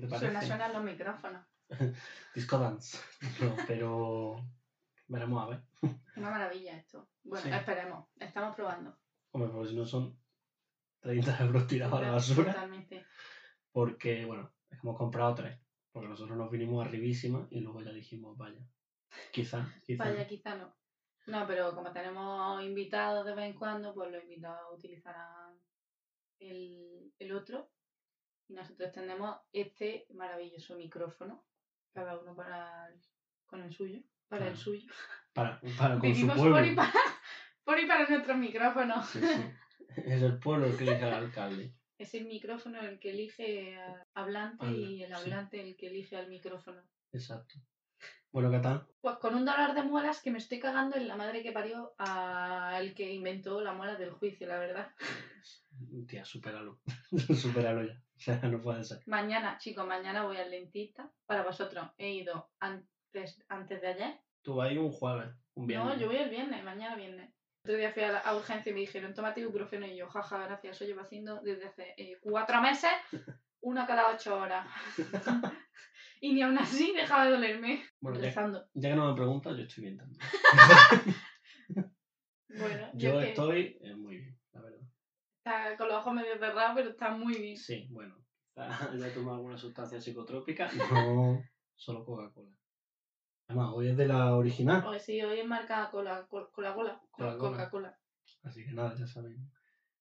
¿Qué te parece? Suena, suenan los micrófonos. Disco Dance. No, pero veremos a ver. Una maravilla esto. Bueno, Sí. esperemos. Estamos probando. Hombre, porque si no son 30 euros tirados a la basura. Totalmente. Porque, bueno, hemos comprado tres. Porque nosotros nos vinimos arribísima y luego ya dijimos, vaya, quizá, quizá. Vaya, quizá no. No, pero como tenemos invitados de vez en cuando, pues los invitados utilizarán el, el otro. Y nosotros tenemos este maravilloso micrófono. Cada uno para el- con el suyo. Para el suyo. Para, para con su Vivimos pueblo. por y para, por y para nuestros micrófonos. Sí, sí. Es el pueblo el que elige al alcalde. Es el micrófono el que elige al hablante Habla, y el sí. hablante el que elige al micrófono. Exacto. Bueno, ¿qué tal? Pues con un dolor de muelas que me estoy cagando en la madre que parió al que inventó la muela del juicio, la verdad. Tía, supéralo. supéralo ya. O sea, no puede ser. Mañana, chicos, mañana voy al dentista. Para vosotros, he ido antes, antes de ayer. Tú vas un jueves, un viernes. No, yo voy el viernes, mañana viernes. Otro día fui a, la, a urgencia y me dijeron, tómate ibuprofeno. Y yo, jaja, gracias, eso llevo haciendo desde hace eh, cuatro meses, uno cada ocho horas. y ni aún así dejaba de dolerme. Bueno, ya, ya que no me preguntas, yo estoy bien también. Bueno, Yo estoy eh. Está con los ojos medio cerrados, pero está muy bien. Sí, bueno. Ya he tomado alguna sustancia psicotrópica. No, solo Coca-Cola. Además, hoy es de la original. Hoy sí, hoy es marca Cola, Cola, Cola, Cola, Coca-Cola. Coca-Cola. Así que nada, ya saben.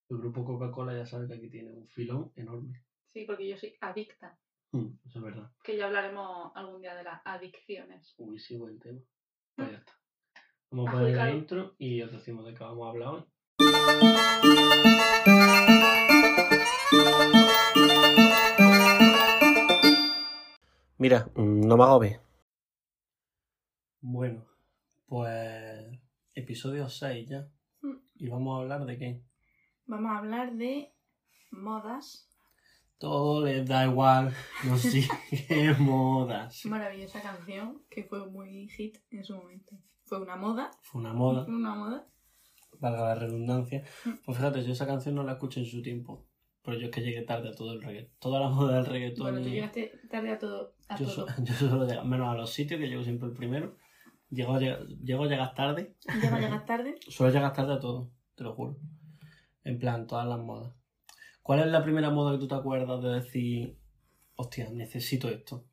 El grupo Coca-Cola ya sabe que aquí tiene un filón enorme. Sí, porque yo soy adicta. Mm, Eso es verdad. Que ya hablaremos algún día de las adicciones. Uy, sí, buen tema. Pues ya está. Vamos a poner la intro y os decimos de qué vamos a hablar hoy. Mira, no me agobies. Bueno, pues episodio 6 ya. Mm. Y vamos a hablar de qué. Vamos a hablar de modas. Todo les da igual, no sigue modas. Maravillosa canción que fue muy hit en su momento. Fue una moda. Fue una moda, Fue una moda. Valga la redundancia. Mm. Pues fíjate, yo esa canción no la escuché en su tiempo. Pero yo es que llegué tarde a todo el reggaetón. Toda la moda del reggaetón. Bueno, tú llegaste tarde a todo. A yo, todo. so- yo solo llego, menos a los sitios, que llego siempre el primero. Llego a, llego a llegar tarde. Va a llegar tarde. Suelo llegar tarde a todo, te lo juro. En plan, todas las modas. ¿Cuál es la primera moda que tú te acuerdas de decir, hostia, necesito esto?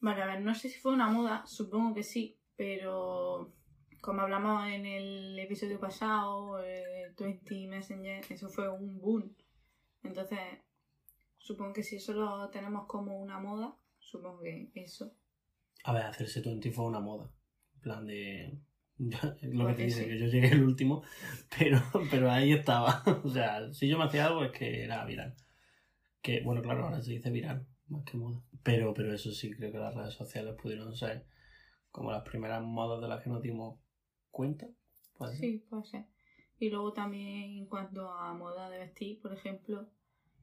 Vale, a ver, no sé si fue una moda, supongo que sí, pero como hablamos en el episodio pasado, el 20 Messenger, eso fue un boom. Entonces, supongo que si eso lo tenemos como una moda, supongo que eso. A ver, hacerse 20 fue una moda. En plan de. lo que Puede te dice, que yo llegué el último, pero, pero ahí estaba. o sea, si yo me hacía algo es que era viral. Que, bueno, claro, ahora se dice viral, más que moda. Pero, pero eso sí, creo que las redes sociales pudieron ser como las primeras modas de las que nos dimos cuenta. Puede ser. Sí, puede ser. Y luego también en cuanto a moda de vestir, por ejemplo,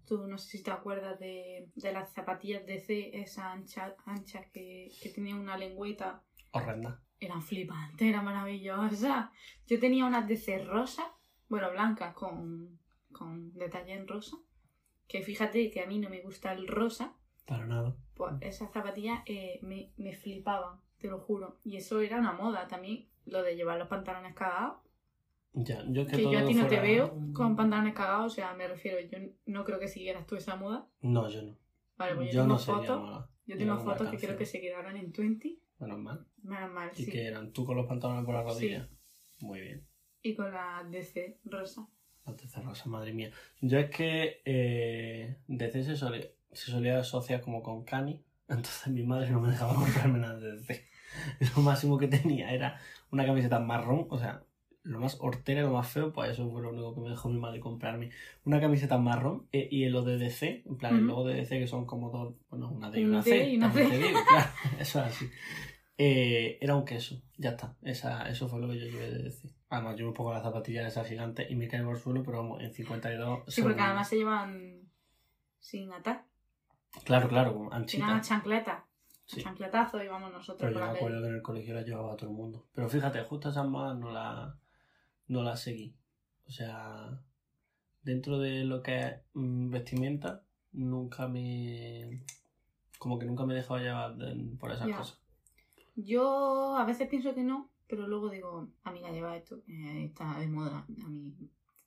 tú no sé si te acuerdas de, de las zapatillas de C, esas anchas, anchas que, que tenían una lengüeta. Horrenda. Eran flipantes, eran maravillosas. Yo tenía unas de C rosas, bueno, blancas con, con detalle en rosa. Que fíjate que a mí no me gusta el rosa, Para nada. pues esas zapatillas eh, me, me flipaban, te lo juro. Y eso era una moda también, lo de llevar los pantalones cagados. Ya, yo es que, Que todo yo a ti no te veo con pantalones cagados, o sea, me refiero, yo no creo que siguieras tú esa moda. No, yo no. Vale, pues yo, yo tengo no fotos, moda. yo tengo fotos que creo canción. que se quedaron en 20, Menos mal. menos mal, Y sí. que eran tú con los pantalones por la Sí. rodilla. Muy bien. Y con la DC rosa. La tercera rosa, madre mía. Yo es que eh, DC se, solía, se solía asociar como con Cani, entonces mi madre no me dejaba comprarme nada de DC. Lo máximo que tenía era una camiseta marrón, o sea, lo más hortera, lo más feo, pues eso fue lo único que me dejó mi madre comprarme. Una camiseta marrón eh, y el lo de DC, en plan, el Ujú. logo de DC que son como dos, bueno, una D y Un una D C, y una C. te digo, claro, eso es así. Eh, era un queso, ya está. Esa, eso fue lo que yo llevé de DC. Además, yo un poco las zapatillas esas gigantes y me caigo al suelo, pero vamos, en 52. Sí, porque además se llevan sin atar. Claro, claro, como Tienen anchitas. Sí. Chancletazo y vamos nosotros Pero yo me la acuerdo que en el colegio las llevaba a todo el mundo. Pero fíjate, justo esas modas no las no las seguí. O sea, dentro de lo que es mm, vestimenta, nunca me Como que nunca me he dejado llevar por esas Ya. cosas. Yo a veces pienso que no, pero luego digo, amiga, lleva esto, eh, está de moda. A mí,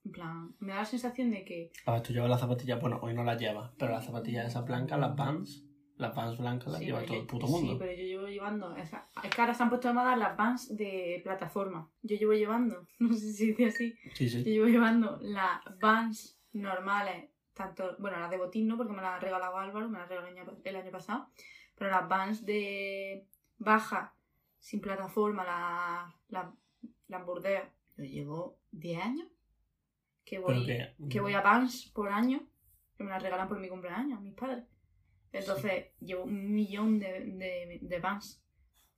en plan, me da la sensación de que A ver, tú llevas las zapatillas, bueno, hoy no las llevas, pero las zapatillas esas blancas, las Vans, las Vans blancas las Sí, lleva todo yo- el puto Sí, mundo. pero yo llevo llevando. Es que ahora se han puesto de moda las vans de plataforma. Yo llevo llevando, no sé si dice así. Sí, sí. Yo llevo llevando las vans normales, tanto. Bueno, las de botín no, porque me las ha regalado Álvaro, me las regaló el año, el año pasado. Pero las vans de baja, sin plataforma, las la, las Bordeaux, yo llevo 10 años. Que voy, que, que voy a Vans por año, que me las regalan por mi cumpleaños, mis padres. Entonces, llevo un millón de, de, de Vans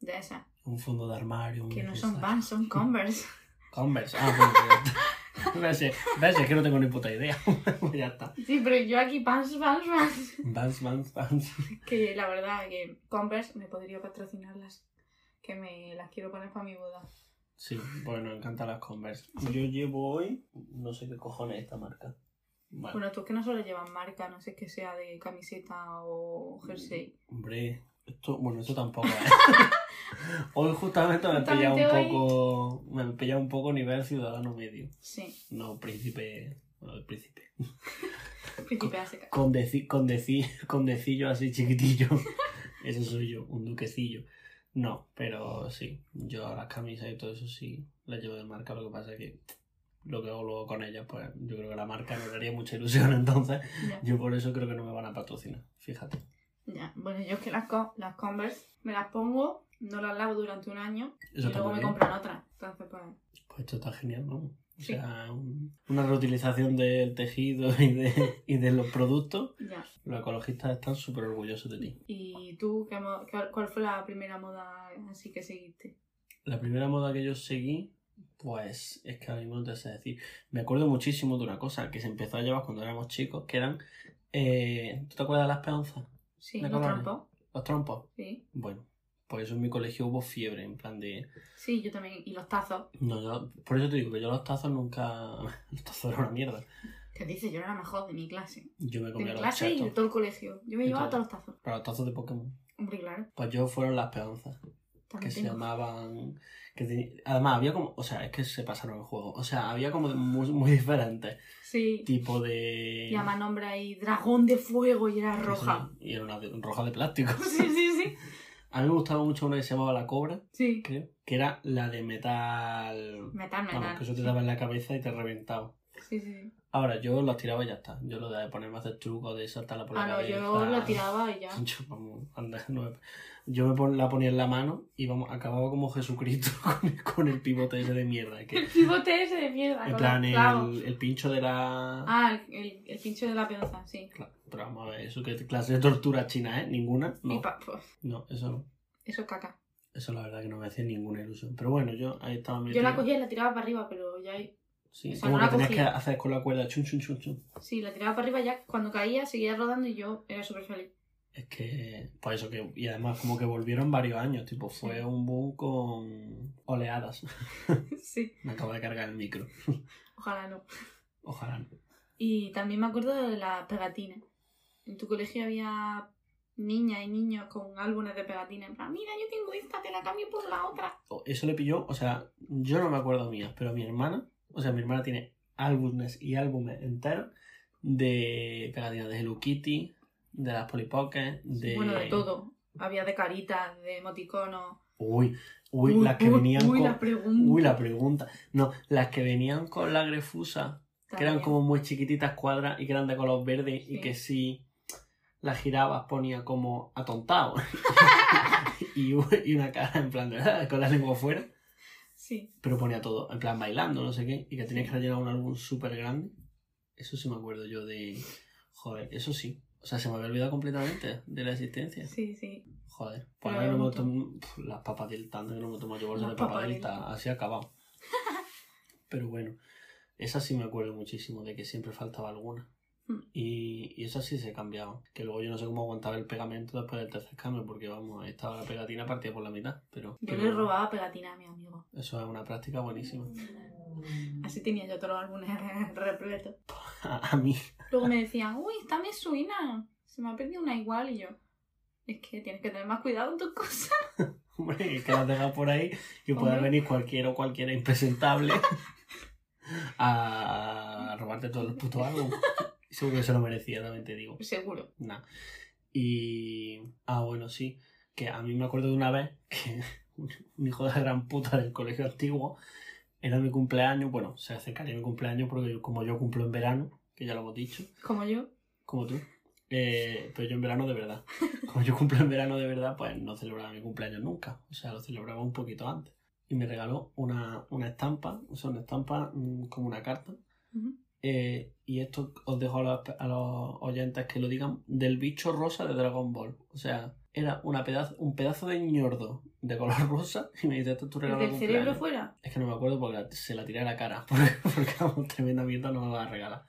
de esas, Un fondo de armario. que no son. Vans, son Converse. Converse. Ah, pues ya está. ¿Ves? Es que no tengo ni puta idea. Pues ya está. Sí, pero yo aquí Vans, Vans, Vans. Vans, Vans, Vans. Que la verdad que Converse me podría patrocinarlas, que me las quiero poner para mi boda. Sí, porque nos encantan las Converse. Yo llevo hoy, no sé qué cojones es esta marca. Bueno, tú es que no solo llevan marca, no sé que sea de camiseta o jersey. Hombre, esto, bueno, esto tampoco es. hoy justamente me he pillado un hoy- poco, me he pillado un poco nivel ciudadano medio. Sí, No, príncipe, bueno, el príncipe. príncipe. Con, deci, con, deci, con decillo así chiquitillo. Ese soy yo, un duquecillo. No, pero sí, yo las camisas y todo eso sí las llevo de marca. Lo que pasa es que lo que hago luego con ellas, pues yo creo que la marca no le haría mucha ilusión. Entonces, Ya. yo por eso creo que no me van a patrocinar. Fíjate. Ya, bueno, yo es que las, las Converse me las pongo, no las lavo durante un año Eso y luego me compran otra. Entonces, pues, Pues esto está genial, ¿no? O Sí. sea, un- una reutilización del tejido y de, y de los productos. ya. Los ecologistas están súper orgullosos de ti. ¿Y tú, qué- cuál fue la primera moda así que seguiste? La primera moda que yo seguí, pues es que ahora mismo no te sé decir. Me acuerdo muchísimo de una cosa que se empezó a llevar cuando éramos chicos, que eran... eh, ¿Tú te acuerdas de las peonzas? Sí, ¿De los trompos. ¿Los trompos? Sí. Bueno, por eso en mi colegio hubo fiebre, en plan de... Sí, yo también. Y los tazos. No, yo, por eso te digo que yo los tazos nunca... Los tazos eran una mierda. ¿Qué dices? Yo era la mejor de mi clase. Yo me De comía mi los clase y de todo el colegio. Yo me llevaba todo. todos los tazos. Para los tazos de Pokémon. Hombre, claro. Pues yo fueron las peonzas. que También se tengo. llamaban que te- además había como o sea es que se pasaron el juego o sea había como muy, muy diferentes Sí. tipo de Llama nombre ahí, dragón de fuego y era roja. sí, y era una de- roja de plástico Sí, sí, sí. a mí me gustaba mucho una que se llamaba la cobra Sí. creo que era la de metal Metal, metal. vamos que eso te daba en la cabeza y te reventaba Sí, sí. Ahora yo los tiraba y ya está yo lo de ponerme a hacer trucos de saltarla por la Ah, no, cabeza yo la tiraba y ya. Yo, vamos, anda, no me- yo me pon- la ponía en la mano y vamos, acababa como Jesucristo con el, con el pivote ese de mierda. Que, El pivote ese de mierda. en plan, el, el pincho de la. Ah, el, el, pincho de la peonza, sí. Claro, pero vamos a ver, eso que clase de tortura china, ¿eh? Ninguna. No, pa- pues, no, eso no. eso es caca. Eso la verdad que no me hacía ninguna ilusión. Pero bueno, yo ahí estaba metido. Yo la cogía y la tiraba para arriba, pero ya. Sí, como que tenías que hacer con la cuerda chun chun chun chun. Sí, la tiraba para arriba ya. Cuando caía, seguía rodando y yo era súper feliz. Es que, pues eso que, y además como que volvieron varios años, tipo, fue Sí. un boom con oleadas. sí, Me acabo de cargar el micro. ojalá no. Ojalá no. Y también me acuerdo de las pegatinas. En tu colegio había niñas y niños con álbumes de pegatinas. En plan, mira, yo tengo esta, te la cambio por la otra. Eso le pilló, o sea, yo no me acuerdo mías, pero mi hermana, o sea, mi hermana tiene álbumes y álbumes enteros de pegatinas de Hello Kitty, de las Polly Pocket, de... Bueno, de todo. Había de caritas, de emoticonos. Uy, uy, las que venían uy, con... la pregunta. Uy, la pregunta. No, las que venían con la grefusa, que eran como muy chiquititas cuadras y que eran de color verde y que si las girabas ponía como atontado. y, y una cara en plan de "Ah", con la lengua fuera. Sí. pero ponía todo, en plan bailando, no sé qué, y que tenías que rellenar un álbum súper grande. Eso sí me acuerdo yo de. Joder, eso sí. O sea, se me había olvidado completamente de la existencia. Sí, sí. Joder, pues ahora no me tomo pf, las papas del tanto que no me tomo yo bolsas Las de papas del del ta, así acabado. Pero bueno, esa sí me acuerdo muchísimo de que siempre faltaba alguna. Hmm. Y, y esa sí se cambiaba. Que luego yo no sé cómo aguantaba el pegamento después del tercer cambio, porque vamos, estaba la pegatina partida por la mitad. Pero Yo le robaba pegatina a mi amigo. eso es una práctica buenísima. Así tenía yo todos los álbumes repletos. A, a mí, Luego me decían, uy, esta me suena. Se me ha perdido una igual y yo. Es que tienes que tener más cuidado en tus cosas. Hombre, es que las dejas por ahí y puede Hombre. venir cualquiera o cualquiera impresentable a robarte todo el puto álbum. Seguro que se lo merecía, también te digo. Seguro. Nah. Y. Ah, bueno, sí. Que a mí me acuerdo de una vez que un hijo de la gran puta del colegio antiguo era mi cumpleaños. Bueno, se acercaría mi cumpleaños porque como yo cumplo en verano, que ya lo hemos dicho, Como yo. como tú. eh, pero yo en verano de verdad. Como yo cumplo en verano de verdad, pues no celebraba mi cumpleaños nunca. O sea, lo celebraba un poquito antes. Y me regaló una, una estampa, o sea, una estampa mm, como una carta. Eh, y esto os dejo a los, a los oyentes que lo digan, del bicho rosa de Dragon Ball. O sea, era una pedazo, un pedazo de ñordo de color rosa y me dice, esto es tu ¿El regalo del cerebro cumpleaños". fuera? Es que no me acuerdo porque se la tiré a la cara. Porque, porque vamos, tremenda mierda no me va a regalar.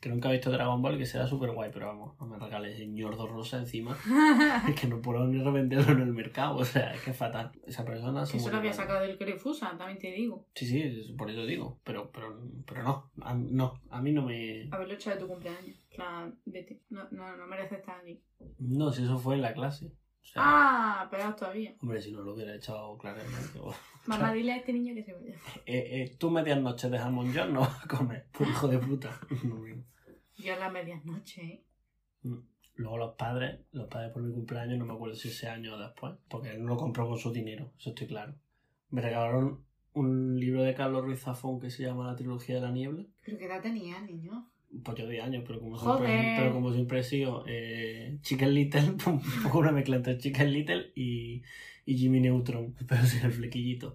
Que nunca he visto Dragon Ball que será súper guay, pero vamos, no me regales ese ñordo rosa encima. Es que no puedo ni revenderlo en el mercado. O sea, es que es fatal. Esa persona se Eso lo había sacado del Crefusa, también te digo. Sí, sí, por eso digo. Pero, pero, pero no, a, no, a mí no me... Haberlo hecho de tu cumpleaños. Plan, vete. No, no, no mereces estar aquí. No, si eso fue en la clase. O sea, Ah, peor todavía. hombre, si no lo hubiera echado claramente. o- Mamá, dile a este niño que se vaya. Eh, eh, tú medias noches de jamón yo no vas a comer, por hijo de puta. Yo a las medias noches, ¿eh? Luego los padres, los padres por mi cumpleaños, no me acuerdo si ese año o después, porque él no lo compró con su dinero, eso estoy claro. Me regalaron un libro de Carlos Ruiz Zafón que se llama La trilogía de la niebla. ¿Pero qué edad tenía, niño? Pues yo de años, pero como Joder. siempre, pero como siempre he sido eh, Chicken Little, un poco una mezcla entre Chicken Little y, y Jimmy Neutron, pero sin el flequillito.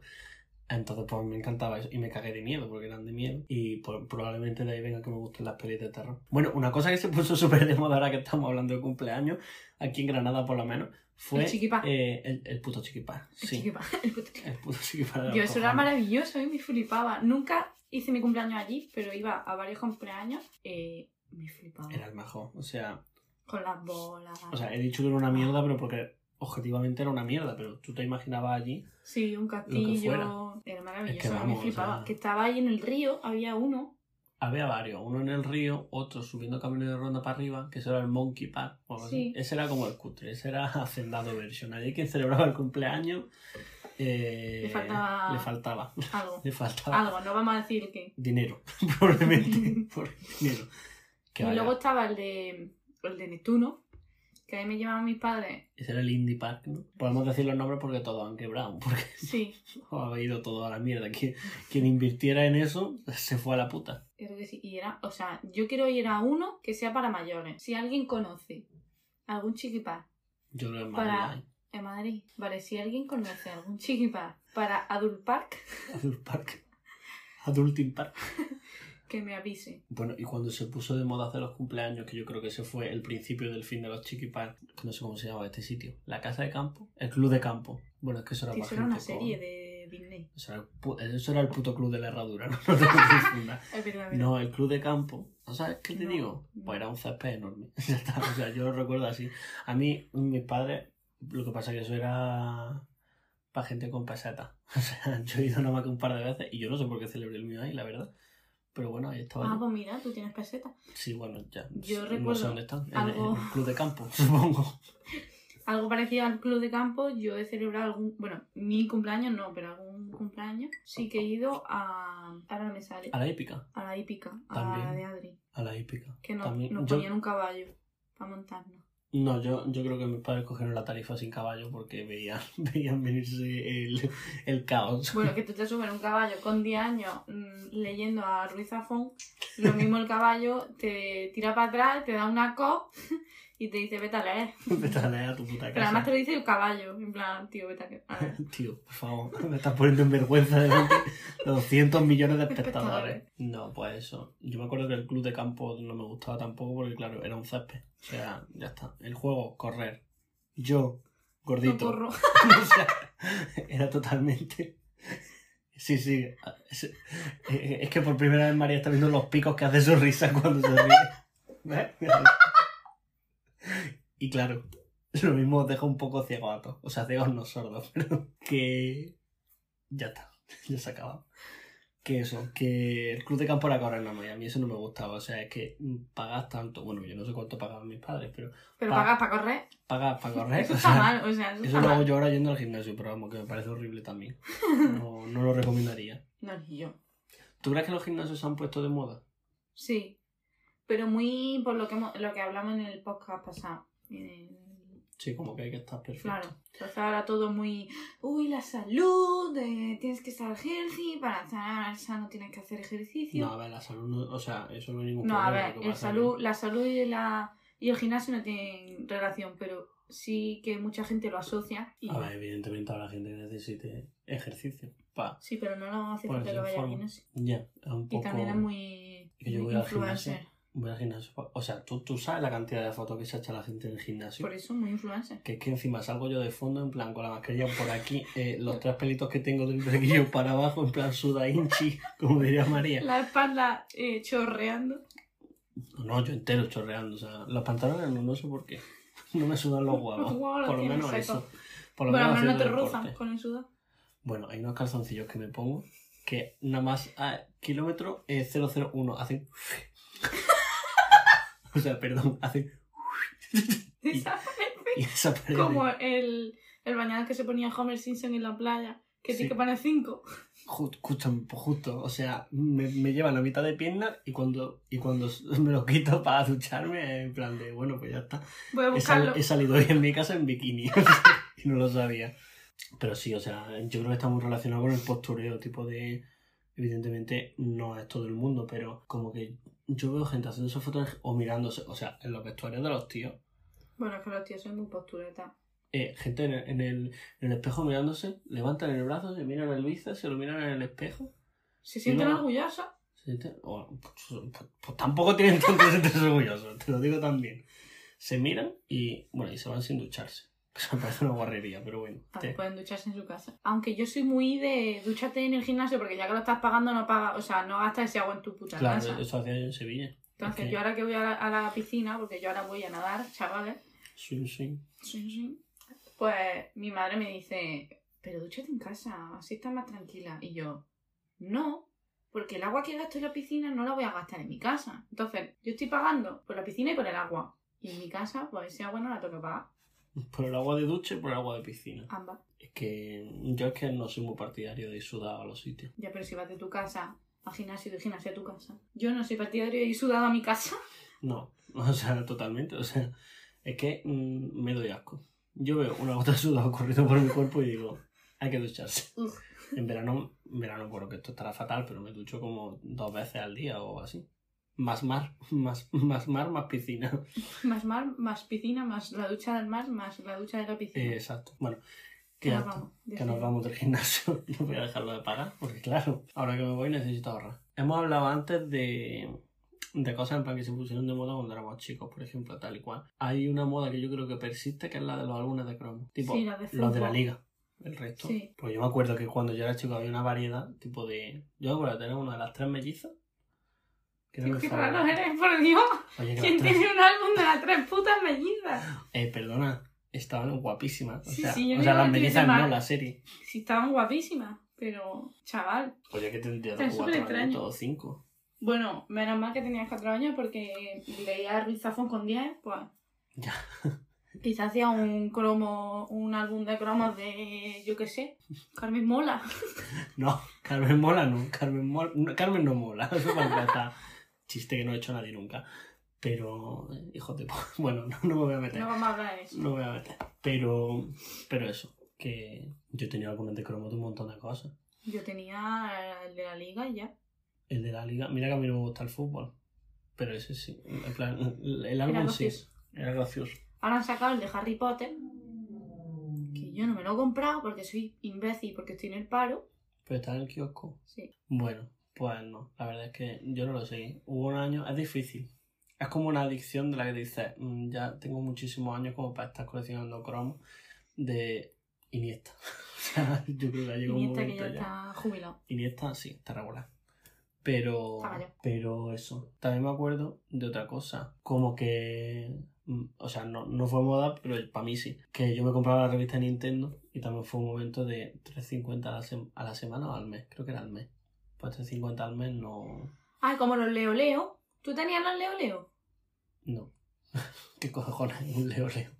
Entonces, pues me encantaba eso. Y me cagué de miedo, porque eran de miedo. Y pues, probablemente de ahí venga que me gusten las pelis de terror. Bueno, una cosa que se puso súper de moda ahora que estamos hablando de cumpleaños, aquí en Granada por lo menos, fue El chiquipá. eh, el, el puto chiquipá. El Sí, chiquipá, el puto chiquipá. el puto chiquipá. de los Yo, eso era maravilloso y me flipaba. Nunca hice mi cumpleaños allí, pero iba a varios cumpleaños. Eh, me flipaba. Era el mejor. O sea, Con las bolas. o sea, he dicho que era una mierda, pero porque objetivamente era una mierda. Pero tú te imaginabas allí sí, un castillo. Era maravilloso, Es que vamos, me flipaba. o sea- Que estaba ahí en el río, había uno. Había varios, uno en el río, otro subiendo camino de ronda para arriba, que ese era el Monkey Park. o algo así. Sí. Ese era como el cutre, ese era Hacendado version. Allí quien celebraba el cumpleaños eh, Le faltaba- le faltaba. Algo. Le faltaba Algo, no vamos a decir qué. dinero, probablemente. por dinero. Que y vaya, luego estaba el de, el de Neptuno, que ahí me llevaban mis padres. Ese era el Indie Park, ¿no? Podemos decir los nombres porque todos han quebrado, porque Sí, ha ido todo a la mierda. Quien, quien invirtiera en eso se fue a la puta. creo que sí. Y era, o sea, yo quiero ir a uno que sea para mayores. Si alguien conoce algún chiquipar Yo creo que Para-. En Madrid, vale, si alguien conoce algún chiquipar para Adult Park, Adult Park. Adulting Park. que me avise. Bueno, y cuando se puso de moda hacer los cumpleaños, que yo creo que ese fue el principio del fin de los Chiqui Park, que no sé cómo se llamaba este sitio, la casa de campo, el club de campo. Bueno, es que eso era Que eso era una gente con- serie de Disney. Eso era, el eso era el puto club de la herradura, no, no te confundas. Es verdad, es verdad. No, el club de campo. ¿No sabes qué te No, digo? no. Pues era un césped enorme. Ya está, o sea, yo lo recuerdo así. A mí, mis padres, lo que pasa es que eso era para gente con peseta. O sea, yo he ido nada más que un par de veces y yo no sé por qué celebré el mío ahí, la verdad. Pero bueno, ahí estaba. Ah, yo. pues mira, tú tienes peseta. Sí, bueno, ya. Yo no recuerdo sé dónde están. En, algo- en el club de campo, supongo. Algo parecido al club de campo, yo he celebrado algún, bueno, mi cumpleaños no, pero algún cumpleaños sí que he ido a, ahora no me sale, A la hípica. a la hípica, a También. la de Adri, A la hípica. que nos, También- nos yo- ponían un caballo para montarnos. No, yo, yo creo que mis padres cogieron la tarifa sin caballo porque veían, veían venirse el, el caos. Bueno, que tú te subes un caballo con 10 años mm, leyendo a Ruiz Zafón, lo mismo el caballo te tira para atrás, te da una co y te dice vete a leer. Vete a leer a tu puta Pero además casa. te lo dice el caballo, en plan, tío, vete a leer. Tío, por favor, me estás poniendo en vergüenza delante de 200 millones de espectadores. Espectadores. No, pues eso. Yo me acuerdo que el club de campo no me gustaba tampoco porque, claro, era un césped. O sea, ya está. El juego, correr. Yo, gordito. Socorro. o sea, era totalmente. Sí, sí. Es, que por primera vez María está viendo los picos que hace su risa cuando se ríe. ¿Ves? Y claro, lo mismo os deja un poco ciego a todos. O sea, ciegos no sordos, pero que. Ya está, ya se ha acabado. Que eso, que el club de campo era correr nada más y a mí eso no me gustaba. O sea, es que pagas tanto, bueno, yo no sé cuánto pagaban mis padres, pero Pero Pa- pagas para correr. pagas para correr. Eso o está mal, o sea, eso, lo hago mal. yo ahora yendo al gimnasio, pero vamos, que me parece horrible también. No, no lo recomendaría. No, ni yo. ¿Tú crees que los gimnasios se han puesto de moda? Sí. Pero muy por lo que, hemos- lo que hablamos en el podcast pasado. En- Sí, como que hay que estar perfecto. Claro. Entonces ahora todo muy. Uy, la salud. eh, tienes que estar healthy. Para estar sano tienes que hacer ejercicio. No, a ver, la salud no, o sea, eso no hay ningún No, a problema. ver, lo el salud, la salud y, la, y el gimnasio no tienen relación, pero sí que mucha gente lo asocia. Y A ver, evidentemente habrá gente que necesite ejercicio. Pa. Sí, pero no lo hace falta que en vaya al gimnasio. Ya, es un poco... Y también es muy, que yo voy al gimnasio. Voy al gimnasio. O sea, ¿tú, tú sabes la cantidad de fotos que se echa la gente en el gimnasio. Por eso muy influencer. Que es que encima salgo yo de fondo, en plan, con la mascarilla por aquí, eh, los tres pelitos que tengo del flequillo para abajo, en plan suda inchi, como diría María. La espalda eh, chorreando. No, yo entero chorreando, o sea, los pantalones no, no sé por qué. No me sudan los huevos. Por lo menos eso. Por lo menos no te rozan con el sudor. Bueno, hay unos calzoncillos que me pongo que nada más a kilómetro eh, 001 hacen... o sea, perdón, hacen... Y- Desaparece. y desaparecen. Como el, el bañador que se ponía Homer Simpson en la playa, que Sí. tiene que poner cinco. Ju- Justo, justo, o sea, me, me llevan la mitad de pierna y cuando, y cuando me lo quito para ducharme, en plan de, bueno, pues ya está. Voy a He, sal- he salido hoy en mi casa en bikini y no lo sabía. Pero sí, o sea, yo creo que está muy relacionado con el postureo, tipo de... Evidentemente no es todo el mundo, pero como que yo veo gente haciendo esas fotos o mirándose, o sea, en los vestuarios de los tíos, Bueno, es que los tíos son muy postureta. eh, gente en el, en, el, en el espejo mirándose, levantan el brazo, se miran el bíceps, se lo miran en el espejo Se sienten no. orgullosos. Siente- o- pues, pues- pues tampoco tienen tanto que sentirse orgullosos, te lo digo también. Se miran y, bueno, y se van sin ducharse. Eso me parece una guarrería, pero bueno. También pueden ducharse en su casa. Aunque yo soy muy de ducharte en el gimnasio porque ya que lo estás pagando no paga, o sea, no gastas ese agua en tu puta Claro, casa. eso hacía yo en Sevilla. Entonces yo ahora que voy a la, a la piscina, porque yo ahora voy a nadar, chavales, Sí, sí. sí, sí, pues mi madre me dice, pero dúchate en casa, así estás más tranquila. Y yo, no, porque el agua que gasto en la piscina no la voy a gastar en mi casa. Entonces, yo estoy pagando por la piscina y por el agua. Y en mi casa, pues ese agua no la tengo que pagar. Por el agua de ducha y por el agua de piscina. Ambas. Es que yo es que no soy muy partidario de ir sudado a los sitios. Ya, pero si vas de tu casa al gimnasio y de gimnasio a tu casa. Yo no soy partidario de ir sudado a mi casa. No, o sea, totalmente. O sea, es que mm, me doy asco. Yo veo una gota de sudado corriendo por mi cuerpo y digo, hay que ducharse. Uf. En verano, en verano, bueno, que esto estará fatal, pero me ducho como dos veces al día o así. Más mar, más, más mar, más piscina. Más mar, más piscina, más la ducha del mar, más la ducha de la piscina. Eh, exacto. Bueno, que, nos vamos. que nos vamos del gimnasio. No voy a dejarlo de pagar, porque claro, ahora que me voy necesito ahorrar. Hemos hablado antes de, de cosas en plan que se pusieron de moda cuando éramos chicos, por ejemplo, tal y cual. Hay una moda que yo creo que persiste, que es la de los álbumes de cromo. Tipo, Sí, la de los de la liga. El resto. Sí. Pues yo me acuerdo que cuando yo era chico había una variedad, tipo de. Yo me acuerdo de tener una de las tres mellizas. Que Tío, mi qué raro eres, por Dios. Oye, que ¿Quién tiene un álbum de las tres putas mellizas? Eh, perdona, estaban guapísimas. O Sí, sea, sí, o sea las que mellizas no, la serie. Sí, estaban guapísimas, pero, chaval. Oye, que tendría cuatro años, todos cinco. Bueno, menos mal que tenías cuatro años porque leía a Ruiz Zafón con 10, pues. Ya. Quizás hacía un cromo, un álbum de cromos de, yo qué sé, Carmen Mola. No, Carmen mola no. Carmen, mola, Carmen no mola. Eso para empezar. Chiste que no ha hecho nadie nunca. Pero, eh, hijo de... Bueno, no, no me voy a meter. No vamos a hablar de eso. No me voy a meter. Pero, pero eso, que yo tenía álbumes de cromo de un montón de cosas. Yo tenía el de la liga y ya. El de la liga, mira que a mí no me gusta el fútbol. Pero ese sí. En plan, el, álbum sí. Era gracioso. Ahora han sacado el de Harry Potter, que yo no me lo he comprado porque soy imbécil, porque estoy en el paro. Pero está en el kiosco. Sí. Bueno, pues no. La verdad es que yo no lo seguí. Hubo un año, es difícil. Es como una adicción de la que dices, "Mm, ya tengo muchísimos años como para estar coleccionando cromos de Iniesta. o sea, yo creo que llegado un Iniesta que momento ya ya. está jubilado. Iniesta sí, está regular. Pero, pero eso. También me acuerdo de otra cosa. Como que, mm, o sea, no, no fue moda, pero para mí sí. Que yo me compraba la revista Nintendo y también fue un momento de 3.50 a la, a la semana o al mes. Creo que era al mes. Pues este 50 al mes no. Ah, como los Leo Leo. ¿Tú tenías los Leo Leo? No. ¿Qué cojones? Un Leo Leo.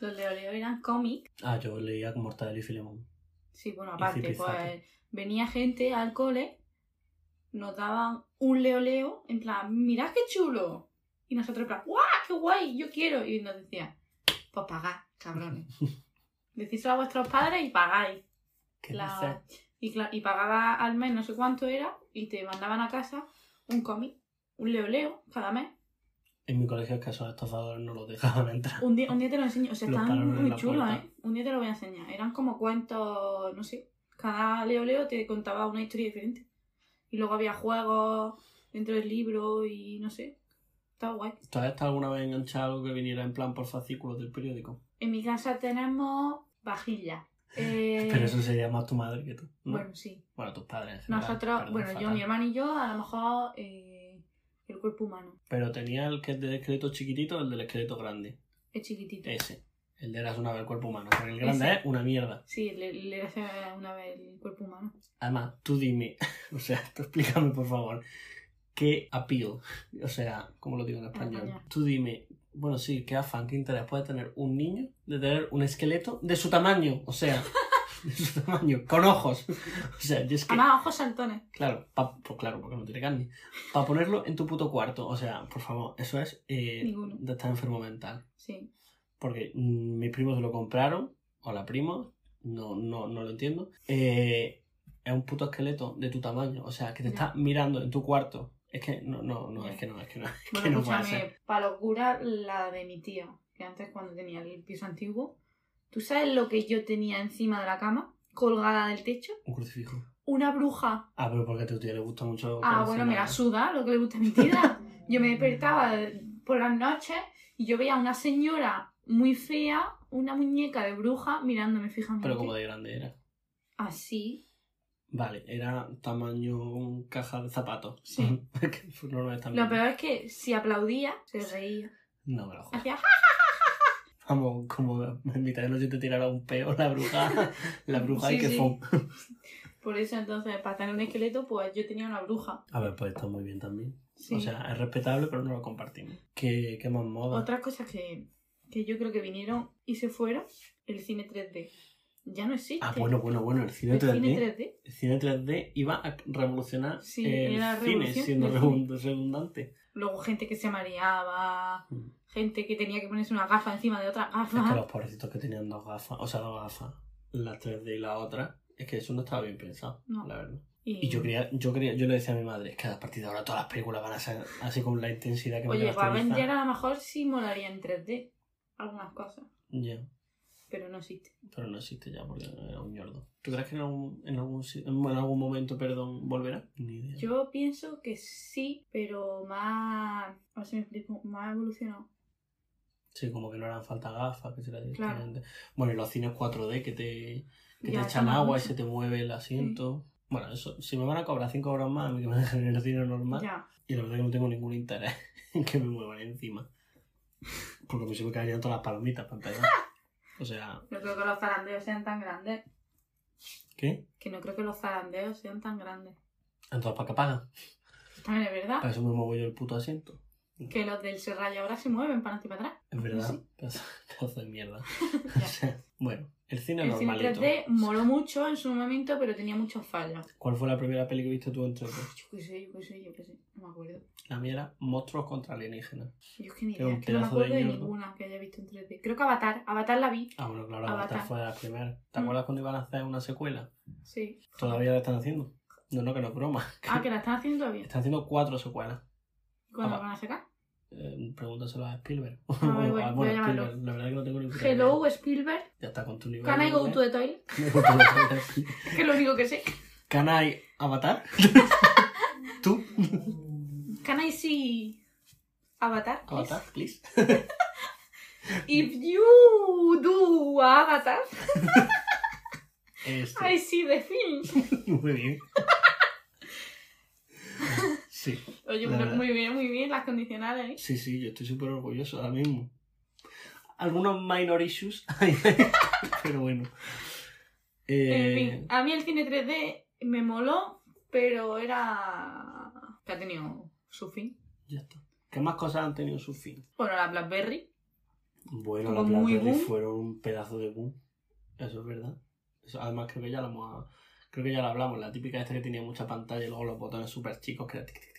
Los Leo Leo eran cómics. Ah, yo leía Mortadelo y Filemón. Sí, bueno, aparte, pues venía gente al cole, nos daban un Leo Leo, en plan, mirad qué chulo. Y nosotros, en plan, ¡guau! ¡Qué guay! Yo quiero. Y nos decían, pues pagad, cabrones. Decíselo a vuestros padres y pagáis. ¿Qué La- dices? Y, y pagaba al mes no sé cuánto era y te mandaban a casa un cómic, un Leo Leo, cada mes. En mi colegio es que esos estafadores no los dejaban entrar. Un día, un día te lo enseño, o sea, Los en muy chulos. ¿eh? Un día te lo voy a enseñar. Eran como cuentos, no sé, cada Leo Leo te contaba una historia diferente. Y luego había juegos dentro del libro y no sé. Estaba guay. ¿Tú has estado alguna vez enganchado algo que viniera en plan por fascículos del periódico? En mi casa tenemos vajilla. Eh, Pero eso sería más tu madre que tú. ¿no? Bueno, sí. Bueno, tus padres. en general, Nosotros, bueno, yo, mi hermano y yo, a lo mejor eh, el cuerpo humano. Pero tenía el que es del esqueleto chiquitito o el del esqueleto grande. Es chiquitito. Ese. El de eras una vez el cuerpo humano. Porque el grande Ese. es una mierda. Sí, le, le hace una vez el cuerpo humano. Además, tú dime, o sea, tú explícame por favor, qué appeal, o sea, ¿cómo lo digo en español? español. Tú dime, bueno, sí, qué afán, qué interés puede tener un niño de tener un esqueleto de su tamaño, o sea, de su tamaño, con ojos. O sea, yo es que, Además, ojos saltones. claro, pa- pues claro, porque no tiene carne, para ponerlo en tu puto cuarto, o sea, por favor, eso es eh, Ninguno. de estar enfermo mental. Sí. Porque mm, mis primos lo compraron, o la prima, no, no, no lo entiendo. Eh, es un puto esqueleto de tu tamaño, o sea, que te está mirando en tu cuarto. Es que no, no, no, es que no, es que no, es Bueno, que no escúchame, para locura, la de mi tía, que antes cuando tenía el piso antiguo, ¿tú sabes lo que yo tenía encima de la cama, colgada del techo? Un crucifijo. Una bruja. Ah, pero porque a tu tía le gusta mucho. Ah, bueno, me la suda lo que le gusta a mi tía. Yo me despertaba por las noches y yo veía a una señora muy fea, una muñeca de bruja, mirándome fijamente. Pero como de grande era. Así. Vale, era tamaño caja de zapatos. Sí. No lo peor es que si aplaudía, se reía. No me lo jodas. Hacía Vamos, como en mitad de noche te tirara un peo la bruja. La bruja y que sí. fue. Por eso entonces, para tener un esqueleto, pues yo tenía una bruja. A ver, pues está muy bien también. Sí. O sea, es respetable, pero no lo compartimos. ¿Qué, qué más moda? Otras cosas que, que yo creo que vinieron y se fueron, el cine 3D. Ya no existe. Ah, bueno, bueno, bueno, el cine el 3D. cine 3D. El cine 3D iba a revolucionar Sí, el cine, siendo redundante. Luego gente que se mareaba, Mm. gente que tenía que ponerse una gafa encima de otra Es que gafa. los pobrecitos que tenían dos gafas, o sea, dos gafas, la 3D y la otra, es que eso no estaba bien pensado, No. la verdad. Y, Y yo quería, yo quería, yo le decía a mi madre, es que a partir de ahora todas las películas van a ser así con la intensidad que me Oye. Avenger a lo mejor sí molaría en 3D. Algunas cosas. Ya, Pero no existe. pero no existe ya porque era un ñordo. ¿Tú crees que en algún, en algún, en algún momento, perdón, volverá? Ni idea. Yo pienso que sí, pero más. A ver si me explico. Más evolucionado. Sí, como que no harán falta gafas, que será Claro. directamente. Bueno, y los cines 4D que te, que te echan agua y se te mueve el asiento. Bueno, eso, si me van a cobrar 5 euros más, a mí que me dejen en el cine normal. Ya. Y la verdad que no tengo ningún interés en que me muevan encima. Porque me se me caerían todas las palomitas pantalla. O sea, No creo que los zarandeos sean tan grandes. ¿qué? Que no creo que los zarandeos sean tan grandes. Entonces, ¿para qué pagan? También es verdad. Para eso me muevo yo el puto asiento. Que los del Serrallo ahora se mueven para adelante y para atrás. Es verdad. Sí. Pedazo, de mierda. O sea, bueno, el cine El cine normalito. 3D moló mucho en su momento, pero tenía muchos fallos. ¿Cuál fue la primera peli que viste tú en 3D? Yo qué sé, yo qué sé, yo qué sé. No me acuerdo. La mía era Monstruos contra Alienígenas. Yo es que ni idea, es que no me pedazo de de, ninguna que haya visto en 3D. Creo que Avatar. Avatar la vi. Ah, bueno, claro, Avatar. Avatar fue de las primeras. ¿Te Mm. acuerdas cuando iban a hacer una secuela? Sí. Todavía la están haciendo. No, no, que no es broma. Ah, que la están haciendo todavía. Están haciendo cuatro secuelas. ¿Cuándo la van a sacar? Eh, pregúntaselo a Spielberg. Ah, voy a bueno. Spielberg, la verdad que no tengo ni puta Hello, idea. Spielberg. Ya está con tu nivel. Can I go to the toilet? Que es lo único que sé. Can I Avatar? ¿Tú? Can I see Avatar? please? Avatar, please. If you do Avatar, Este. I see the film. Muy bien. Sí, Oye, muy bien, muy bien las condicionales. ¿eh? sí, sí, yo estoy súper orgulloso ahora mismo. Algunos minor issues, pero bueno. En Eh, fin, a mí el cine 3D me moló pero era... que ha tenido su fin. Ya está. ¿Qué más cosas han tenido su fin? Bueno, la Blackberry. Bueno, las Blackberry fueron un pedazo de boom. Eso es verdad. Eso, además, creo que ya lo hemos. Creo que ya lo hablamos. La típica esta que tenía mucha pantalla y luego los botones súper chicos que era tic, tic,